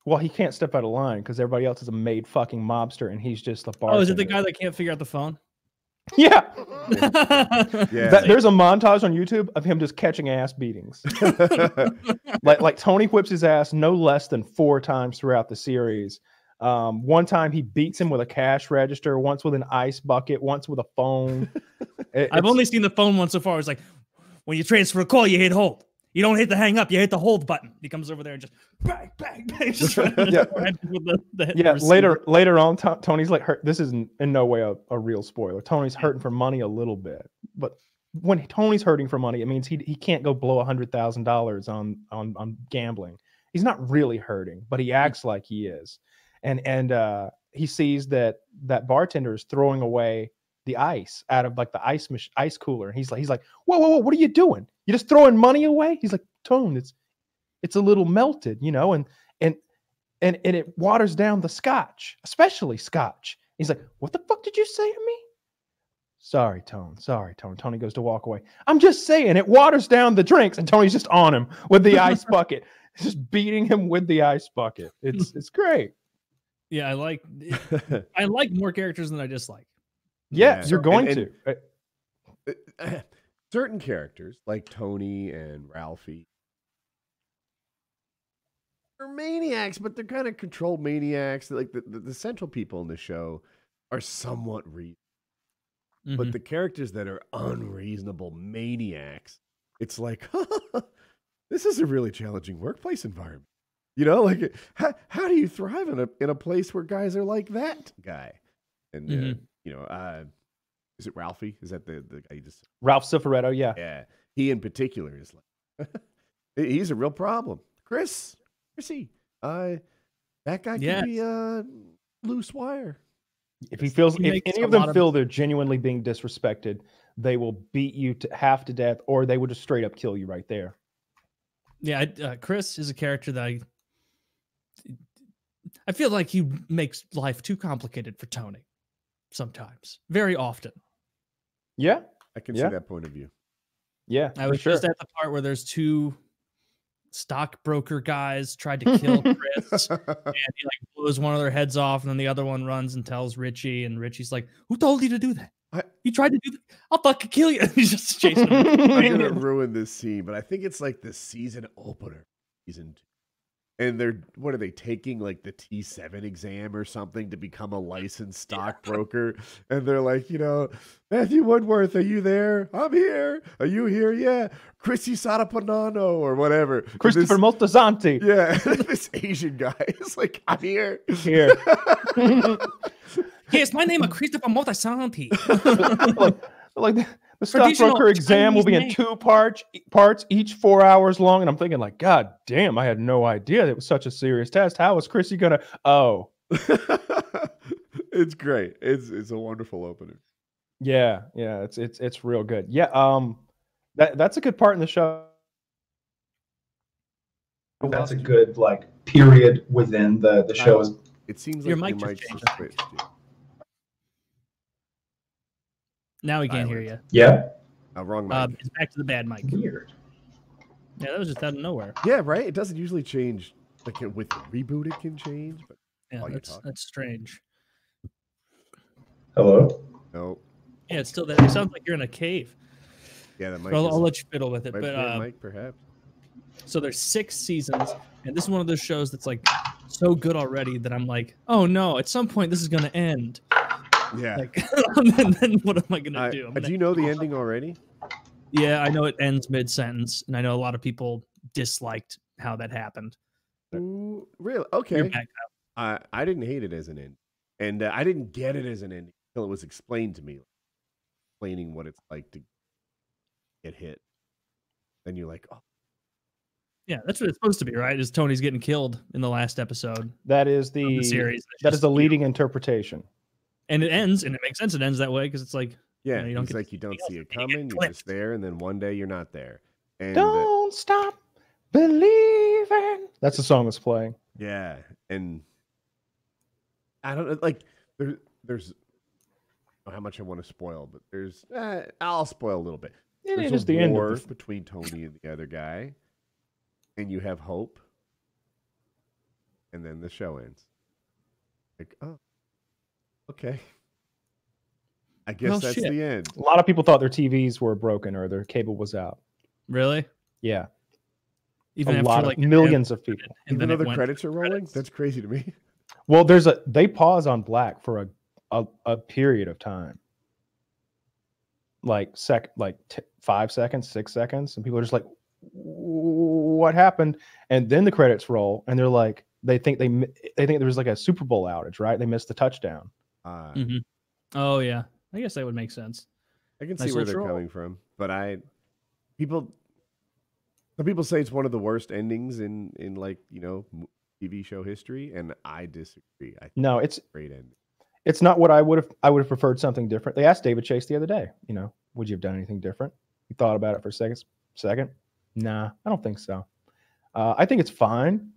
well, he can't step out of line because everybody else is a made fucking mobster and he's just the bar. Oh, is it the guy that can't figure out the phone? Yeah. Yeah. That- there's a montage on YouTube of him just catching ass beatings. like like Tony whips his ass no less than four times throughout the series. Um, one time he beats him with a cash register, once with an ice bucket, once with a phone. It- I've only seen the phone one so far. It's like when you transfer a call, you hit hold. You don't hit the hang up, you hit the hold button. He comes over there and just bang, bang, bang. Just Yeah. the, the yeah. Later later on, To- Tony's like hurt. This is in in no way a, a real spoiler. Tony's hurting for money a little bit, but when Tony's hurting for money, it means he he can't go blow a hundred thousand dollars on on on gambling. He's not really hurting, but he acts like he is. And and uh, he sees that that bartender is throwing away the ice out of like the ice mach- ice cooler. And He's like he's like, whoa whoa whoa, what are you doing? You're just throwing money away? He's like, Tone, it's it's a little melted, you know, and and and and it waters down the scotch, especially scotch. He's like, what the fuck did you say to me? Sorry, Tone. Sorry, Tone. Tony goes to walk away. I'm just saying it waters down the drinks, and Tony's just on him with the ice bucket, just beating him with the ice bucket. It's it's great. Yeah, I like I like more characters than I dislike. Yeah, Yeah. you're going And- to. Uh, certain characters like Tony and Ralphie are maniacs, but they're kind of controlled maniacs. Like the, the, the central people in the show are somewhat reasonable, but Mhm. the characters that are unreasonable maniacs, it's like this is a really challenging workplace environment. You know, like how, how do you thrive in a in a place where guys are like that guy? And uh, Mhm. You know, uh, is it Ralphie? Is that the the guy you just Ralph Cifaretto, yeah. yeah, he in particular is like, he's a real problem. Chris, Chrissy, uh, that guy Yes. could be a loose wire. If he feels, He if any of them of- feel they're genuinely being disrespected, they will beat you to half to death, or they will just straight up kill you right there. Yeah, I, uh, Chris is a character that I I feel like he makes life too complicated for Tony sometimes, very often. Yeah, I can Yeah. see that point of view. yeah, I was sure. just at the part where there's two stockbroker guys tried to kill Chris, and he like blows one of their heads off, and then the other one runs and tells Richie, and Richie's like, "Who told you to do that? I- you tried to do that? I'll fucking kill you!" He's just chasing him. I'm gonna ruin this scene, but I think it's like the season opener, season two. And they're what are they taking like the T7 exam or something to become a licensed stockbroker? And they're like, you know, Matthew Woodworth, are you there? I'm here. Are you here? Yeah. Chrissy Sadapanano or whatever. Christopher this- Moltisanti Yeah, this Asian guy is like, I'm here. here. yes, my name is Christopher Motasanti. like, like the, the stockbroker exam will be in Chinese two parts, parts each four hours long. And I'm thinking, like, God damn, I had no idea it was such a serious test. How is Chrissy gonna? Oh, it's great. It's it's a wonderful opener. yeah, yeah, it's it's it's real good. Yeah, um, that that's a good part in the show. That's a good like period within the the show. Is It seems like Your your mic just mic's changed. just switched. dude. Now we can't hear you. Yeah, Uh, wrong mic. Uh, it's back to the bad mic. weird. Yeah, that was just out of nowhere. yeah, right. It doesn't usually change. Like with the reboot, it can change, but Yeah, that's that's strange. Hello. no. Yeah, it's still that. It sounds like you're in a cave. Yeah, that mic. But I'll, I'll let you fiddle with it. might But be uh, mic, perhaps. so there's six seasons, and this is one of those shows that's like so good already that I'm like, oh no, at some point this is gonna end. Yeah. Like, and then, then what am I gonna do? I'm uh, gonna- do you know the ending already? yeah, I know it ends mid sentence, and I know a lot of people disliked how that happened. Ooh, really? Okay. I I didn't hate it as an end, and uh, I didn't get it as an end until it was explained to me, explaining what it's like to get hit. Then you're like, oh, Yeah, that's what it's supposed to be, right? Is Tony's getting killed in the last episode That is the, the series? It's that is just, the you know, leading interpretation. And it ends, and it makes sense. It ends that way because it's like, yeah. you don't it's get like you don't see it and then you coming. You're just there, and then one day you're not there. And Don't stop believing. That's the song that's playing. Yeah, and I don't know, like there, there's I how much I want to spoil, but there's uh, I'll spoil a little bit. It There's is a the end war of the, between Tony and the other guy, and you have hope, and then the show ends. Like, oh, okay. I guess Well, that's shit. the end. A lot of people thought their TVs were broken or their cable was out. really? Yeah, Even a after lot like of it millions of people. and Even then though the credits are rolling, credits. that's crazy to me. Well, there's a they pause on black for a a, a period of time, like sec like t- five seconds, six seconds, and people are just like, "What happened?" And then the credits roll, and they're like, they think they they think there was like a Super Bowl outage, right? They missed the touchdown. Uh, Mhm. Oh yeah, I guess that would make sense. I can Nice see where little they're troll. coming from. but I people some people say it's one of the worst endings in in like you know TV show history, and I disagree. I think No, it's it's a great ending. it's not what I would have. I would have preferred something different. They asked David Chase the other day. You know, would you have done anything different? He thought about it for a second. Second, nah, I don't think so. Uh, I think it's fine,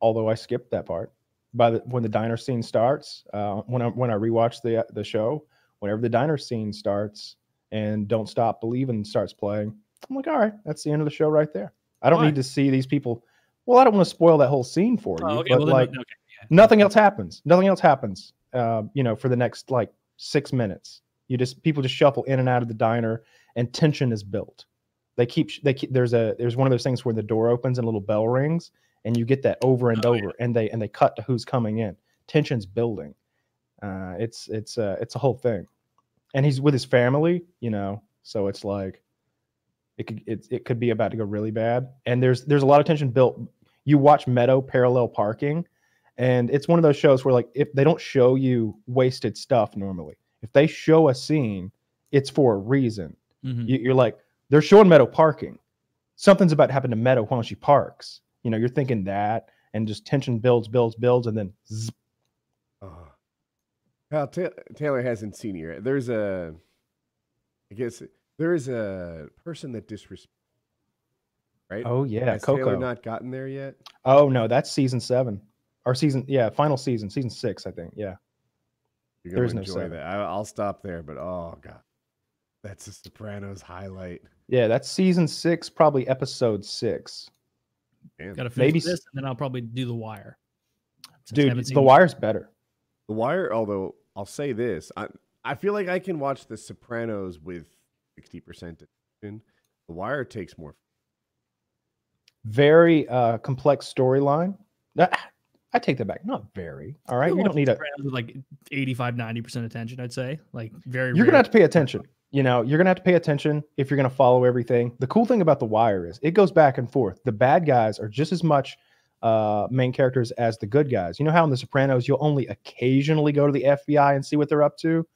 although I skipped that part. By the when the diner scene starts, uh, when I when I rewatch the the show, whenever the diner scene starts and "Don't Stop Believing" starts playing, I'm like, all right, that's the end of the show right there. I don't need to see these people. Well, I don't want to spoil that whole scene for you, Oh, okay, but well, then, like, okay. nothing else happens nothing else happens uh, you know for the next like six minutes you just people just shuffle in and out of the diner and tension is built they keep they keep there's a there's one of those things where the door opens and a little bell rings and you get that over and Oh, yeah. over and they and they cut to who's coming in. Tension's building. Uh, it's it's uh, it's a whole thing. And he's with his family you know so it's like it could it, it could be about to go really bad. And there's there's a lot of tension built. You watch meadow parallel parking and it's one of those shows where like if they don't show you wasted stuff normally if they show a scene it's for a reason. Mhm. you, you're like they're showing meadow parking. Something's about to happen to meadow while she parks you know you're thinking that and just tension builds builds builds and then zzz, Oh. Well, Ta- Taylor hasn't seen yet. There's a, I guess there is a person that disrespects, right? oh yeah Has Taylor coco not gotten there yet? oh no that's season seven or season yeah final season season six i think yeah You're There's gonna no enjoy seven. that. I, I'll stop there, but oh god, that's a Sopranos highlight. yeah that's season six probably episode six Damn. Gotta finish Maybe this, and then I'll probably do the wire. Dude the seen- wire's better The Wire, although I'll say this, I I feel like I can watch The Sopranos with sixty percent attention. The Wire takes more. very uh complex storyline That- i take that back. Not very. All right? You don't need a like 85, 90% attention, I'd say. Like very you're gonna have to pay attention. You know you're gonna have to pay attention if you're gonna follow everything. The cool thing about the wire is it goes back and forth. The bad guys are just as much uh main characters as the good guys. You know how in the sopranos you'll only occasionally go to the fbi and see what they're up to?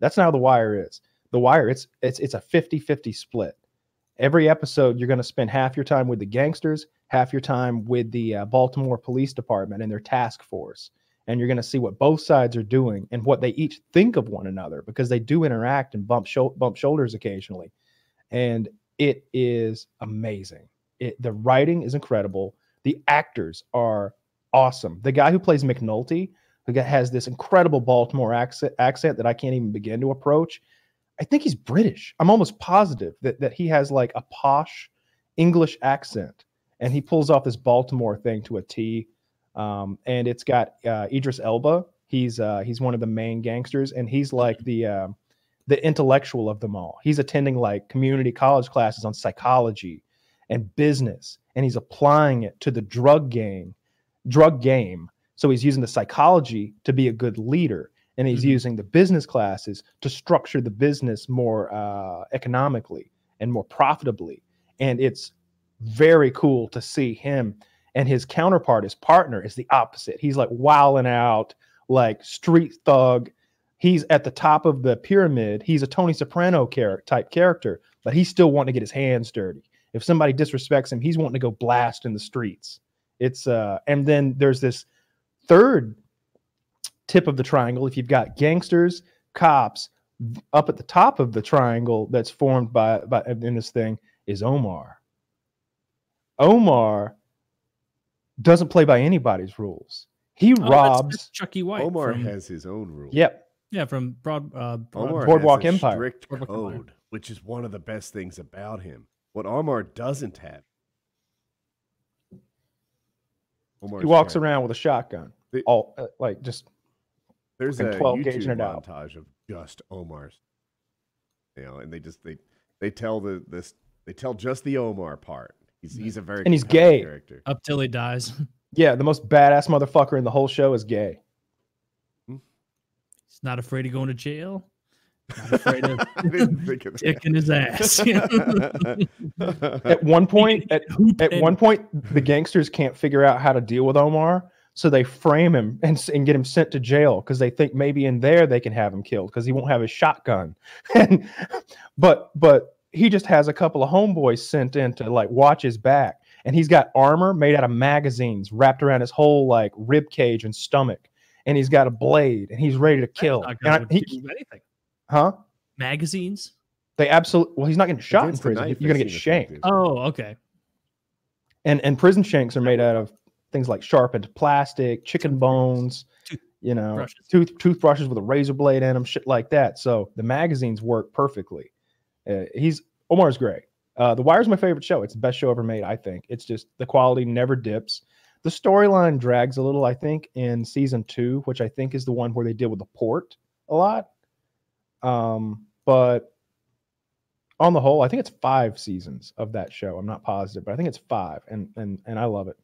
That's not how the wire is. The wire it's it's it's a 50-50 split every episode you're going to spend half your time with the gangsters half your time with the uh, baltimore police department and their task force. And you're going to see what both sides are doing and what they each think of one another because they do interact and bump shou- bump shoulders occasionally. And it is amazing. It, the writing is incredible. The actors are awesome. The guy who plays mcnulty who has this incredible baltimore accent, accent that i can't even begin to approach i think he's british i'm almost positive that, that he has like a posh english accent and he pulls off this baltimore thing to a t um, and it's got uh, Idris Elba. He's uh, he's one of the main gangsters, and he's like the uh, the intellectual of them all. He's attending like community college classes on psychology and business, and he's applying it to the drug game, drug game. So he's using the psychology to be a good leader, and he's Mhm. using the business classes to structure the business more uh, economically and more profitably. And it's very cool to see him and his counterpart, his partner, is the opposite. He's like wilding out, like street thug. He's at the top of the pyramid. He's a Tony Soprano char- type character, but he's still wanting to get his hands dirty. If somebody disrespects him, he's wanting to go blast in the streets. It's uh, and then there's this third tip of the triangle. If you've got gangsters, cops, up at the top of the triangle that's formed by by in this thing is Omar. Omar doesn't play by anybody's rules. He Oh, robs. that's Chalky White. Omar from, has his own rules. Yep. yeah, from Broad, uh, Broad Omar Boardwalk has a Empire. strict Boardwalk Empire. code, which is one of the best things about him. What Omar doesn't have. Omar's He walks character. around with a shotgun. The- All uh, like just There's a 12 YouTube gauging it out. montage of just Omar's. You know, and they just they they tell the this they tell just the Omar part. He's he's a very And he's gay. character. Up till he dies. yeah, the most badass motherfucker in the whole show is gay. Hmm. He's not afraid of going to jail. Not afraid of I didn't think of kicking his ass. At one point, at at one point, the gangsters can't figure out how to deal with Omar, so they frame him and, and get him sent to jail because they think maybe in there they can have him killed because he won't have his shotgun. and but but he just has a couple of homeboys sent in to like watch his back, and he's got armor made out of magazines wrapped around his whole like rib cage and stomach, and he's got a blade, and he's ready to kill. Not I- he- do anything. huh? Magazines. They absolutely well, he's not getting shot Against in prison. You're gonna get shanked. Oh, okay. and and prison shanks are made out of things like sharpened plastic, chicken bones, Tooth- you know, brushes. tooth toothbrushes with a razor blade in them, shit like that. So the magazines work perfectly. Uh, he's Omar's great. Uh, the Wire's my favorite show. It's the best show ever made. I think it's just the quality never dips. The storyline drags a little, I think, in season two, which I think is the one where they deal with the port a lot. Um, but on the whole, I think it's five seasons of that show. I'm not positive, but I think it's five, and and and I love it.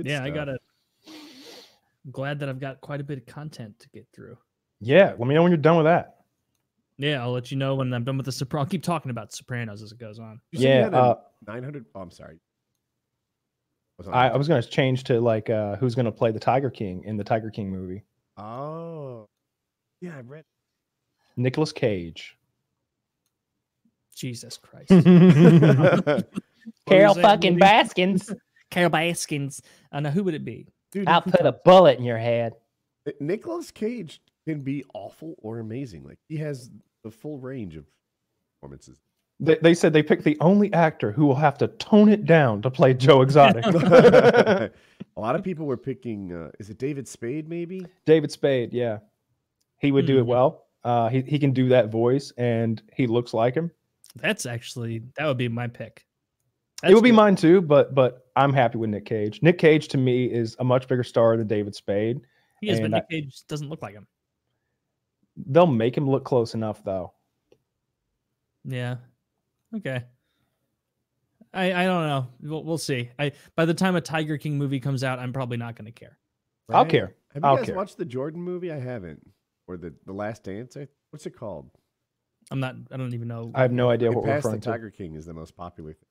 Good yeah, I got it. I'm glad that I've got quite a bit of content to get through. Yeah, let me know when you're done with that. Yeah, I'll let you know when I'm done with the Sopranos. I'll keep talking about Sopranos as it goes on. You said you yeah, uh, 900. Oh, I'm sorry. What's on I. I was gonna change to like uh who's gonna play the Tiger King in the Tiger King movie. Oh, yeah, I read. Nicolas Cage. Jesus Christ. Carol Carol fucking fucking Baskins. Carol Baskins. Uh, now, who would it be? Dude, I'll put a bullet in your head. Nicolas Cage can be awful or amazing. Like he has the full range of performances. They, they said they picked the only actor who will have to tone it down to play Joe Exotic. a lot of people were picking. Uh, is it David Spade? Maybe. David Spade, yeah. He would do it Hmm. well. Uh, he, he can do that voice and he looks like him. That's actually, that would be my pick. It would be good. mine too, but but I'm happy with Nick Cage. Nick Cage to me is a much bigger star than David Spade. He is, but and I- Nick Cage doesn't look like him. They'll make him look close enough though. Yeah. Okay. I I don't know. We'll, we'll see. I by the time a Tiger King movie comes out, I'm probably not going to care. I'll care. Have you I'll guys care. watched the Jordan movie? I haven't. Or the the Last Dance? What's it called? I'm not. I don't even know. I have no idea It what we're passed the referring to. Tiger King is the most popular thing.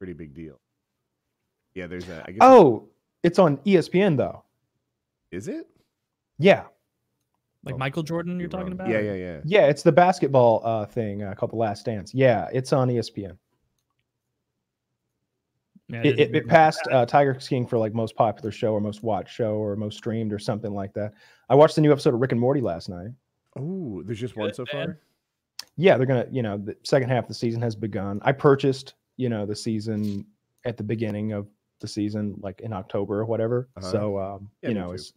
Pretty big deal. Yeah, there's a. I guess it's- Oh, it's on ESPN though. is it? Yeah, like Oh, Michael Jordan, you're You're talking wrong. about? Yeah, yeah, yeah. yeah, it's the basketball uh, thing uh, called The Last Dance. Yeah, it's on ESPN. Yeah, It, it, it passed uh, Tiger King for like most popular show or most watched show or most streamed or something like that. I watched the new episode of Rick and Morty last night. Oh, there's just one so man. far. Yeah, they're gonna, you know, the second half of the season has begun. I purchased, you know, the season at the beginning of the season, like in October or whatever. Uh-huh. So, um, Yeah, you know, it's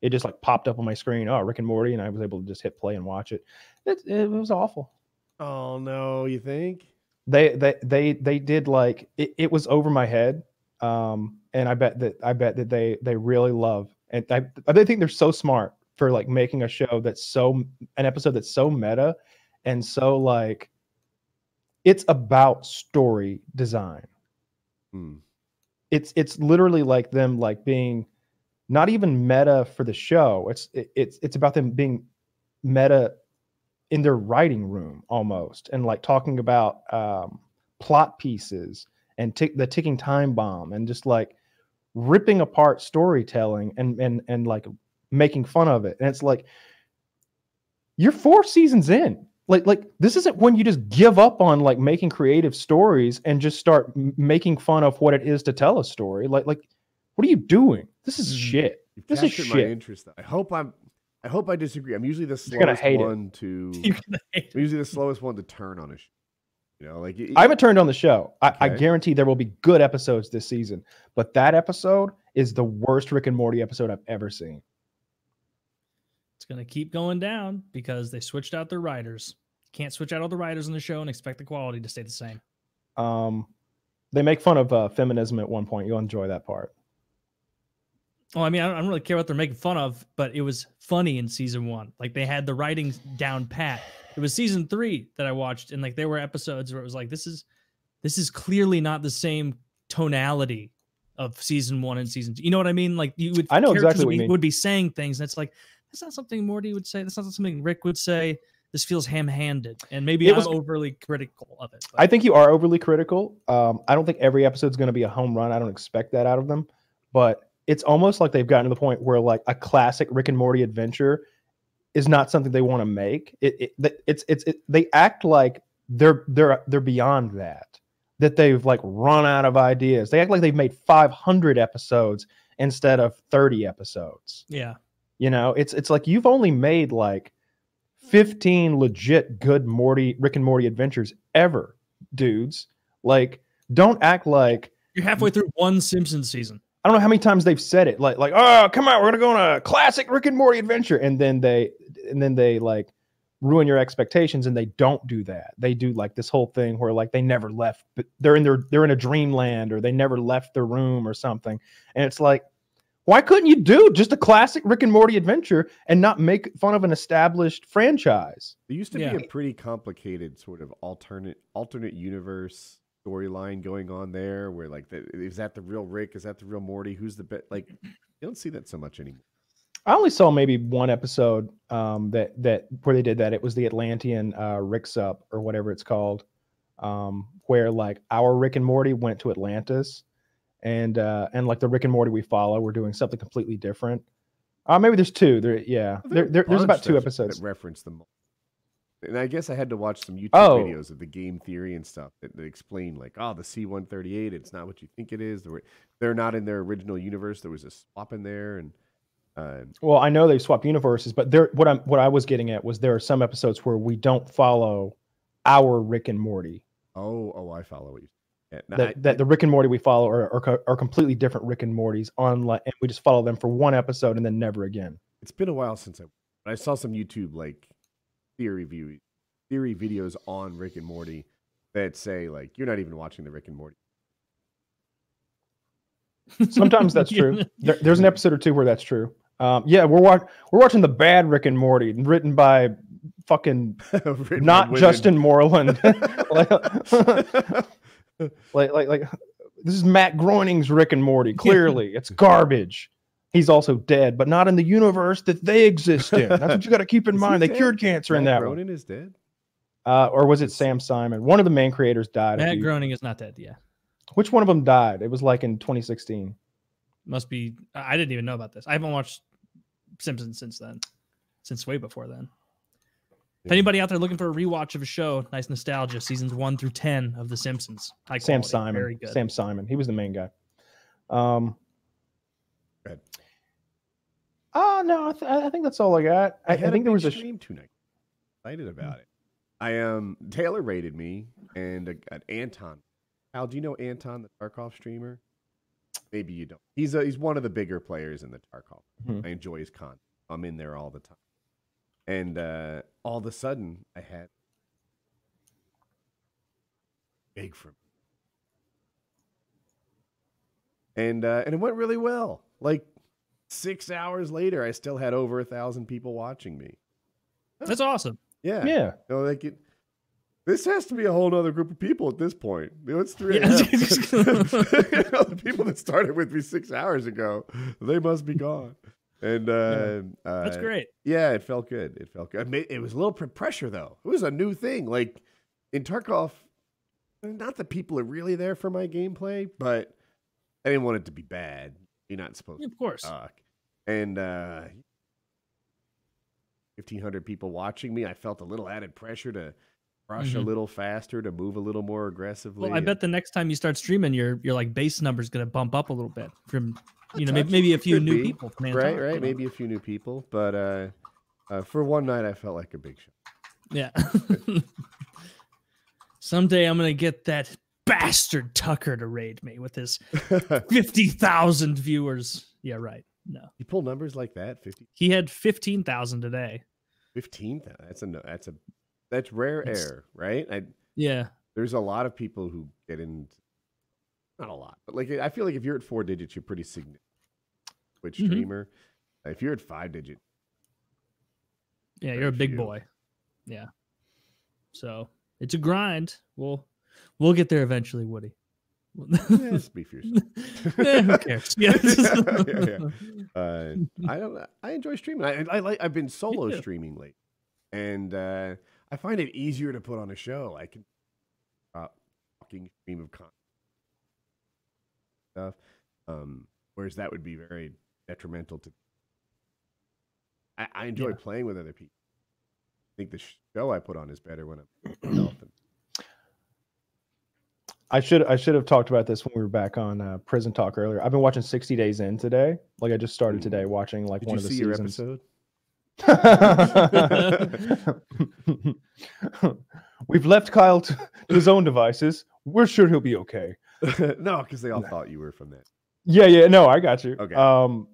it just like popped up on my screen. Oh, Rick and Morty, and I was able to just hit play and watch it. It, it was awful. Oh no, you think? They they they they did like it, it was over my head. Um, and I bet that I bet that they they really love and I I think they're so smart for like making a show that's so an episode that's so meta and so like it's about story design. Hmm. It's it's literally like them like being not even meta for the show. It's it, it's it's about them being meta in their writing room almost and like talking about um, plot pieces and tick the ticking time bomb and just like ripping apart storytelling and and and like making fun of it and it's like you're four seasons in like like this isn't when you just give up on like making creative stories and just start m- making fun of what it is to tell a story like like what are you doing this is Mhm. shit You've This is captured my interest. though. I hope I'm. I hope I disagree. I'm usually the slowest hate it. one to. You're gonna hate I'm usually the slowest one to turn on a show. You know, like it- I haven't turned on the show. I, I guarantee there will be good episodes this season, but that episode is the worst Rick and Morty episode I've ever seen. It's gonna keep going down because they switched out their writers. Can't switch out all the writers in the show and expect the quality to stay the same. Um, they make fun of uh, feminism at one point. You'll enjoy that part. Well, I mean, I don't, I don't really care what they're making fun of, but it was funny in season one. Like they had the writing down pat. It was season three that I watched, and like there were episodes where it was like, this is this is clearly not the same tonality of season one and season two. You know what I mean? Like you would I know exactly what be, mean. would be saying things, and it's like that's not something Morty would say. That's not something Rick would say. This feels ham-handed, and maybe It I'm was- overly critical of it. I think you are overly critical. Um, I don't think every episode's going to be a home run. I don't expect that out of them, but it's almost like they've gotten to the point where like a classic Rick and Morty adventure is not something they want to make. It, it it's it's it, they act like they're they're they're beyond that. That they've like run out of ideas. They act like they've made 500 episodes instead of 30 episodes. Yeah. You know, it's it's like you've only made like 15 mm-hmm. legit good Morty Rick and Morty adventures ever, dudes. Like don't act like You're halfway through one Simpsons season. I don't know how many times they've said it, like like oh come on, we're gonna go on a classic Rick and Morty adventure, and then they and then they like ruin your expectations, and they don't do that. They do like this whole thing where like they never left, but they're in their they're in a dreamland or they never left their room or something, and it's like. Why couldn't you do just a classic Rick and Morty adventure and not make fun of an established franchise? There used to Yeah. be a pretty complicated sort of alternate alternate universe storyline going on there, where like, the, is that the real Rick? Is that the real Morty? Who's the best? Like, you don't see that so much anymore. I only saw maybe one episode um, that that where they did that. It was the Atlantean uh, Rick's Up or whatever it's called, um, where like our Rick and Morty went to Atlantis, and uh, and like the Rick and Morty we follow, we're doing something completely different. Uh, maybe there's two. There, yeah, There there, are a there, there's about two episodes. that reference them. And I guess I had to watch some YouTube Oh. videos of the game theory and stuff that, that explain like, oh, the C-138, it's not what you think it is. They're, they're not in their original universe. There was a swap in there, and uh, Well, I know they swapped universes, but there, what I'm what I was getting at was there are some episodes where we don't follow our Rick and Morty. oh, oh, I follow what you. Yeah, no, that, I- that the Rick and Morty we follow are, are, are completely different Rick and Mortys online, and we just follow them for one episode and then never again. it's been a while since I. But I saw some YouTube like theory view theory videos on Rick and Morty that say like you're not even watching the Rick and Morty. Sometimes that's true. There, there's an episode or two where that's true. Um, yeah, we're watch, we're watching the bad Rick and Morty, written by fucking Written not women. Justin Roiland. like, like, like, like, this is Matt Groening's Rick and Morty. Clearly, it's garbage. He's also dead, but not in the universe that they exist in. That's what you got to keep in mind. They dead? cured cancer in Matt that one. Groening is dead. Uh, or was it Sam Simon? One of the main creators died. a Matt Groening is not dead. Yeah. Which one of them died? It was like in 2016. Must be. I I didn't even know about this. I haven't watched Simpsons since then, since way before then. If anybody out there looking for a rewatch of a show, nice nostalgia, seasons one through ten of The Simpsons. High Sam quality, Simon. very good. Sam Simon. He was the main guy. Um. Go ahead. Oh no, I, th- I think that's all I got. I, I had think there was a. Sh- stream tonight. Excited about it. I um Taylor rated me and uh, uh, Anton. Al, do you know Anton, the Tarkov streamer? Maybe you don't. He's a, he's one of the bigger players in the Tarkov. Mhm. I enjoy his content. I'm in there all the time. And uh, all of a sudden, I had big for me. And uh, and it went really well. Like six hours later, I still had over a thousand people watching me. That's awesome. Yeah. yeah. No, like it. This has to be a whole other group of people at this point. You know, It's three. Yeah. a.m. You know, the people that started with me six hours ago, they must be gone. And uh, That's uh, great. Yeah, it felt good. It felt good. It was a little pressure though. It was a new thing. Like in Tarkov, not that people are really there for my gameplay, but I didn't want it to be bad. You're not supposed to Of course. to. And uh, 1,500 people watching me. I felt a little added pressure to rush a Mhm. little faster, to move a little more aggressively. Well, I and- bet the next time you start streaming, your your like base number's gonna bump up a little bit from you know maybe, maybe a few new be. people. From right, right. you know? Maybe a few new people, but uh, uh, for one night, I felt like a big show. Yeah. Someday I'm gonna get that bastard Tucker to raid me with his fifty thousand viewers. Yeah, right. No, you pull numbers like that, 50, he had fifteen thousand today. 15, that's a no- that's a that's rare It's- air, right? I, Yeah, there's a lot of people who get in, not a lot, but like I feel like if you're at four digits, you're pretty significant. Twitch Mhm. streamer. If you're at five digit, yeah, you're a big boy. Yeah. So it's a grind. We'll we'll get there eventually, Woody. yeah, for yourself. Eh, who cares? Yeah. Yeah, yeah. Uh, I don't. I enjoy streaming. I, I like. I've been solo streaming late, and uh, I find it easier to put on a show. I can uh, fucking stream of content stuff, um, whereas that would be very detrimental to I, I enjoy Yeah. playing with other people. I think the show I put on is better when I'm I should I should have talked about this when we were back on uh, Prison Talk earlier. I've been watching 60 Days In today. Like I just started today watching like did one of the seasons. episode? We've left Kyle to his own devices. We're sure he'll be okay. no, because they all thought you were from that. Yeah, yeah, no, I got you. Okay. Um,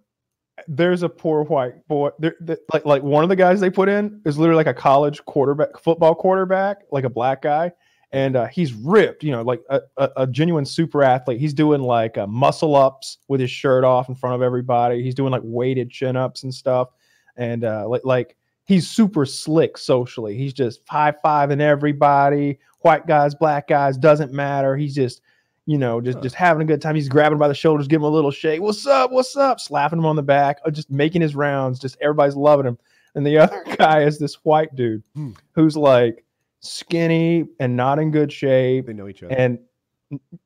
there's a poor white boy. There, there- like, like one of the guys they put in is literally like a college quarterback, football quarterback, like a black guy, and uh, he's ripped. You know, like a, a, a genuine super athlete. He's doing like uh, muscle ups with his shirt off in front of everybody. He's doing like weighted chin ups and stuff, and uh, like like he's super slick socially. He's just high fiving everybody. White guys, black guys, doesn't matter. He's just you know, just Huh. just having a good time. He's grabbing by the shoulders, giving him a little shake. What's up? What's up? Slapping him on the back, uh, just making his rounds. Just everybody's loving him. And the other guy is this white dude Hmm. who's like skinny and not in good shape, They know each other. and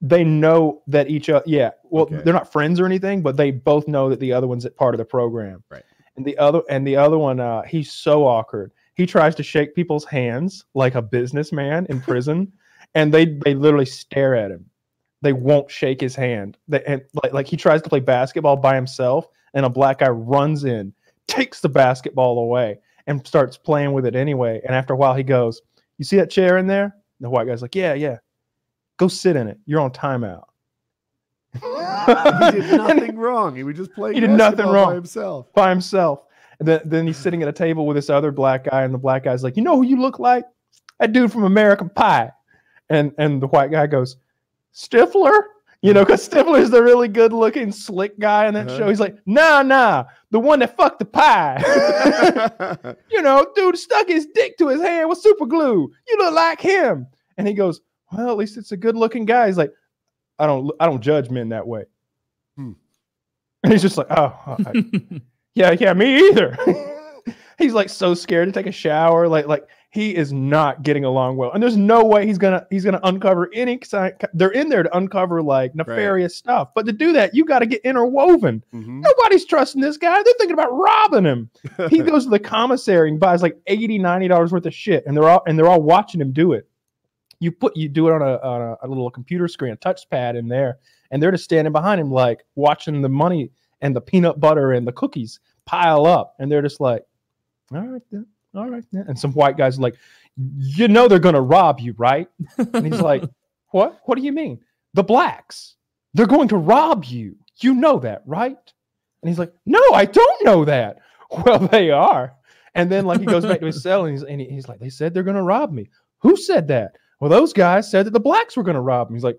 they know that each other. Yeah, well, Okay. they're not friends or anything, but they both know that the other one's a part of the program. Right. And the other and the other one, uh, he's so awkward. He tries to shake people's hands like a businessman in prison, and they they literally stare at him. They won't shake his hand. They, and like like he tries to play basketball by himself, and a black guy runs in, takes the basketball away, and starts playing with it anyway. And after a while, he goes, "You see that chair in there?" And the white guy's like, "Yeah, yeah. Go sit in it. You're on timeout." he did nothing wrong. He was just playing. He did nothing wrong. by himself. by himself. And then, then he's sitting at a table with this other black guy, and the black guy's like, "You know who you look like? That dude from American Pie." And and the white guy goes, "Stifler." You know, because Stifler is the really good looking, slick guy in that Uh-huh. show. He's like, nah, nah, the one that fucked the pie. you know, dude stuck his dick to his hand with super glue. You look like him. And he goes, Well, at least it's a good looking guy. He's like, I don't I don't judge men that way. Hmm. And he's just like, Oh, I- yeah, yeah, me either. he's like so scared to take a shower. Like, like he is not getting along well. And there's no way he's gonna he's gonna uncover any they're in there to uncover like nefarious stuff. But to do that, you got to get interwoven. Mhm. Nobody's trusting this guy. They're thinking about robbing him. He goes to the commissary and buys like 80 dollars worth of shit, and they're all and they're all watching him do it. You put you do it on a, on a, a little computer screen, a touchpad in there, and they're just standing behind him, like watching the money and the peanut butter and the cookies pile up, and they're just like, "All right, then, all right." And some white guys are like, "You know they're gonna rob you, right?" And he's like, "What? What do you mean? The blacks? They're going to rob you. You know that, right?" And he's like, "No, I don't know that." Well, they are. And then like he goes back to his cell and he's and he's like, "They said they're going to rob me. Who said that?" Well, those guys said that the blacks were going to rob me. He's like,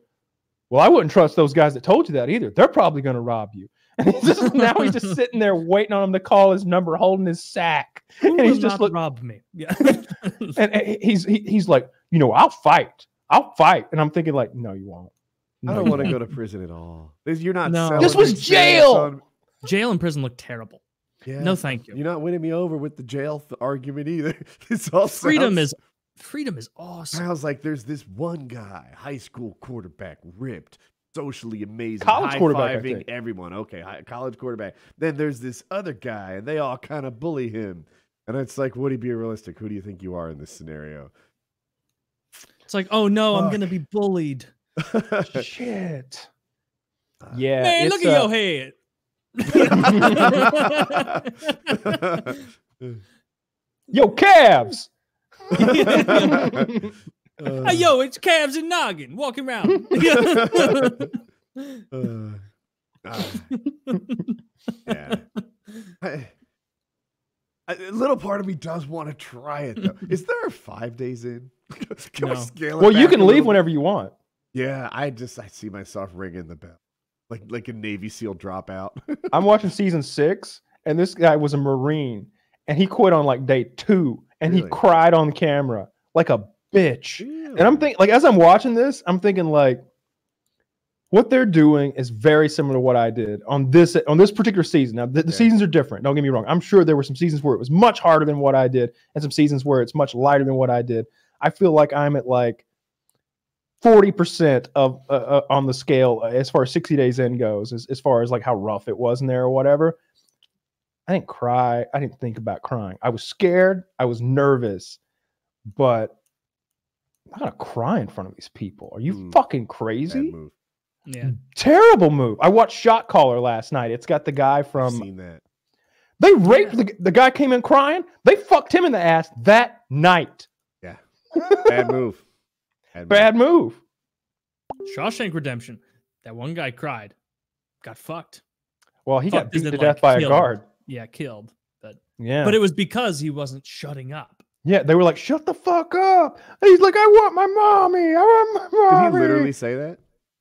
"Well, I wouldn't trust those guys that told you that either. They're probably going to rob you." And he's just now he's just sitting there waiting on him to call his number, holding his sack. Who And he's will just not look- rob me? Yeah. And, and he's he, he's like, "You know, I'll fight. I'll fight." And I'm thinking like, "No, you won't." I don't want to go to prison at all. This- You're not. No. This was jail! on- Jail and prison look terrible. Yeah. No, thank you. You're not winning me over with the jail th- argument either. This all Freedom sounds- is freedom is awesome. I was like there's this one guy, high school quarterback, ripped, socially amazing, College quarterback, I high-fiving think. everyone. Okay, hi- college quarterback. Then there's this other guy, and they all kind of bully him. And it's like, would he be realistic. Who do you think you are in this scenario? It's like, oh no, I'm gonna be bullied. Shit. Uh, Yeah. Man, it's, look at uh, your head. Yo, calves. Hey, yo, it's calves and noggin walking around. Uh, ah. yeah. I- I- a little part of me does want to try it though. Is there five days in? Can we scale it well, you can leave whenever you want. Yeah, I just I see myself ringing the bell, like like a Navy SEAL dropout. I'm watching season six, and this guy was a Marine, and he quit on like day two, and he cried on camera like a bitch. And I'm thinking, like, as I'm watching this, I'm thinking, like, what they're doing is very similar to what I did on this on this particular season. Now, the, the Yeah. seasons are different. Don't get me wrong. I'm sure there were some seasons where it was much harder than what I did, and some seasons where it's much lighter than what I did. I feel like I'm at like 40% of uh, uh, on the scale uh, as far as 60 days in goes, as, as far as like how rough it was in there or whatever. I didn't cry. I didn't think about crying. I was scared. I was nervous, but I'm not gonna cry in front of these people. Are you Mm. fucking Bad crazy? move. Yeah. Terrible move. I watched Shot Caller last night. It's got the guy I've from seen that. they raped the, the guy came in crying. They fucked him in the ass that night. Yeah. Bad move. Bad move. Bad move. Shawshank Redemption. That one guy cried, got fucked. Well, he got Fucked as beaten to like, death by a guard. Yeah, killed. But Yeah. but it was because he wasn't shutting up. Yeah, they were like, shut the fuck up. He's like, I want my mommy. I want my mommy." Did he literally say that?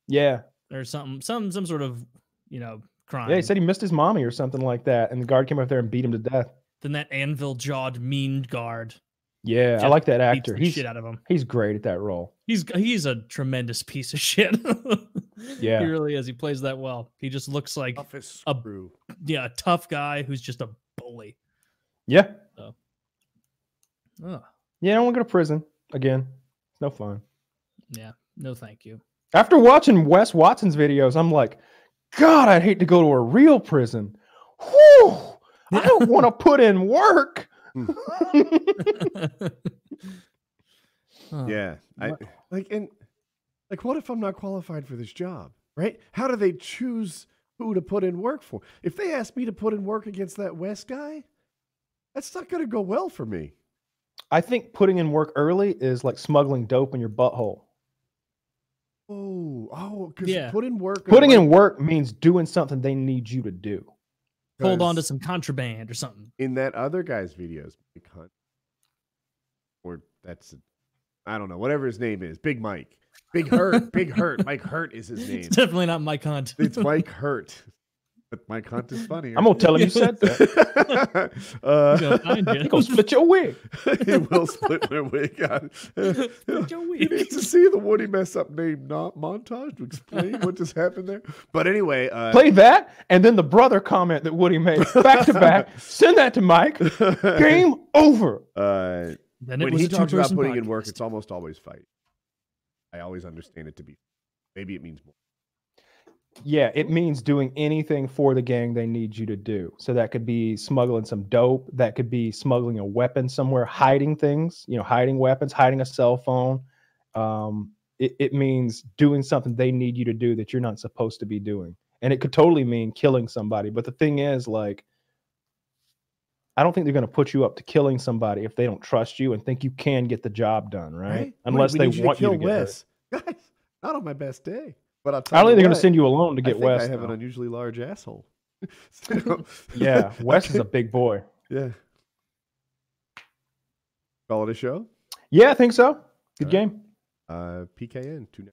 Yeah. or something, some some sort of you know crime. Yeah, he said he missed his mommy or something like that. And the guard came up there and beat him to death. then that anvil jawed mean guard Yeah, I like that actor. He's shit out of him. he's great at that role. He's he's a tremendous piece of shit. Yeah. he really is. He plays that well. He just looks like Office a- screw. yeah, a tough guy who's just a bully. Yeah. Ugh. Yeah, I don't want to go to prison again. It's no fun. Yeah, no, thank you. After watching Wes Watson's videos, I'm like, God, I'd hate to go to a real prison. Whew, I don't want to put in work. Hmm. Huh. Yeah. I like and like what if I'm not qualified for this job? Right? How do they choose who to put in work for? If they ask me to put in work against that West guy, that's not gonna go well for me. I think putting in work early is like smuggling dope in your butthole. Oh, oh, because Yeah. put in work. Putting in work means doing something they need you to do. Hold on to some contraband or something. in that other guy's videos, Big Hunt, or that's I don't know, whatever his name is, Big Mike, Big Hurt, Big Hurt, Mike Hurt is his name. It's definitely not Mike Hunt. It's Mike Hurt, but Mike Hunt is funnier. I'm gonna tell him you said that. uh, He's gonna find you. He gonna split your wig. he will split my wig on. Split your You need to see the Woody mess up name not montage to explain what just happened there. But anyway, uh, Play that, and then the brother comment that Woody made back to back. Send that to Mike. Game over. uh, Then it when was he talks about two-person putting in work, it's almost always fight. I always understand it to be. Maybe it means more. Yeah, it means doing anything for the gang they need you to do. So that could be smuggling some dope. That could be smuggling a weapon somewhere, hiding things, you know, hiding weapons, hiding a cell phone. Um, it, it means doing something they need you to do that you're not supposed to be doing. And it could totally mean killing somebody. But the thing is, like, I don't think they're going to put you up to killing somebody if they don't trust you and think you can get the job done, right? Right? Unless we they you want to you kill to get hurt. Wes. Guys, not on my best day. But I'll I don't think they're going to send you alone to I get think Wes. I have an unusually large asshole. So, yeah, Wes is a big boy. Yeah. Call it a show. Yeah, I think so. Good All right. game. Uh, PKN. Two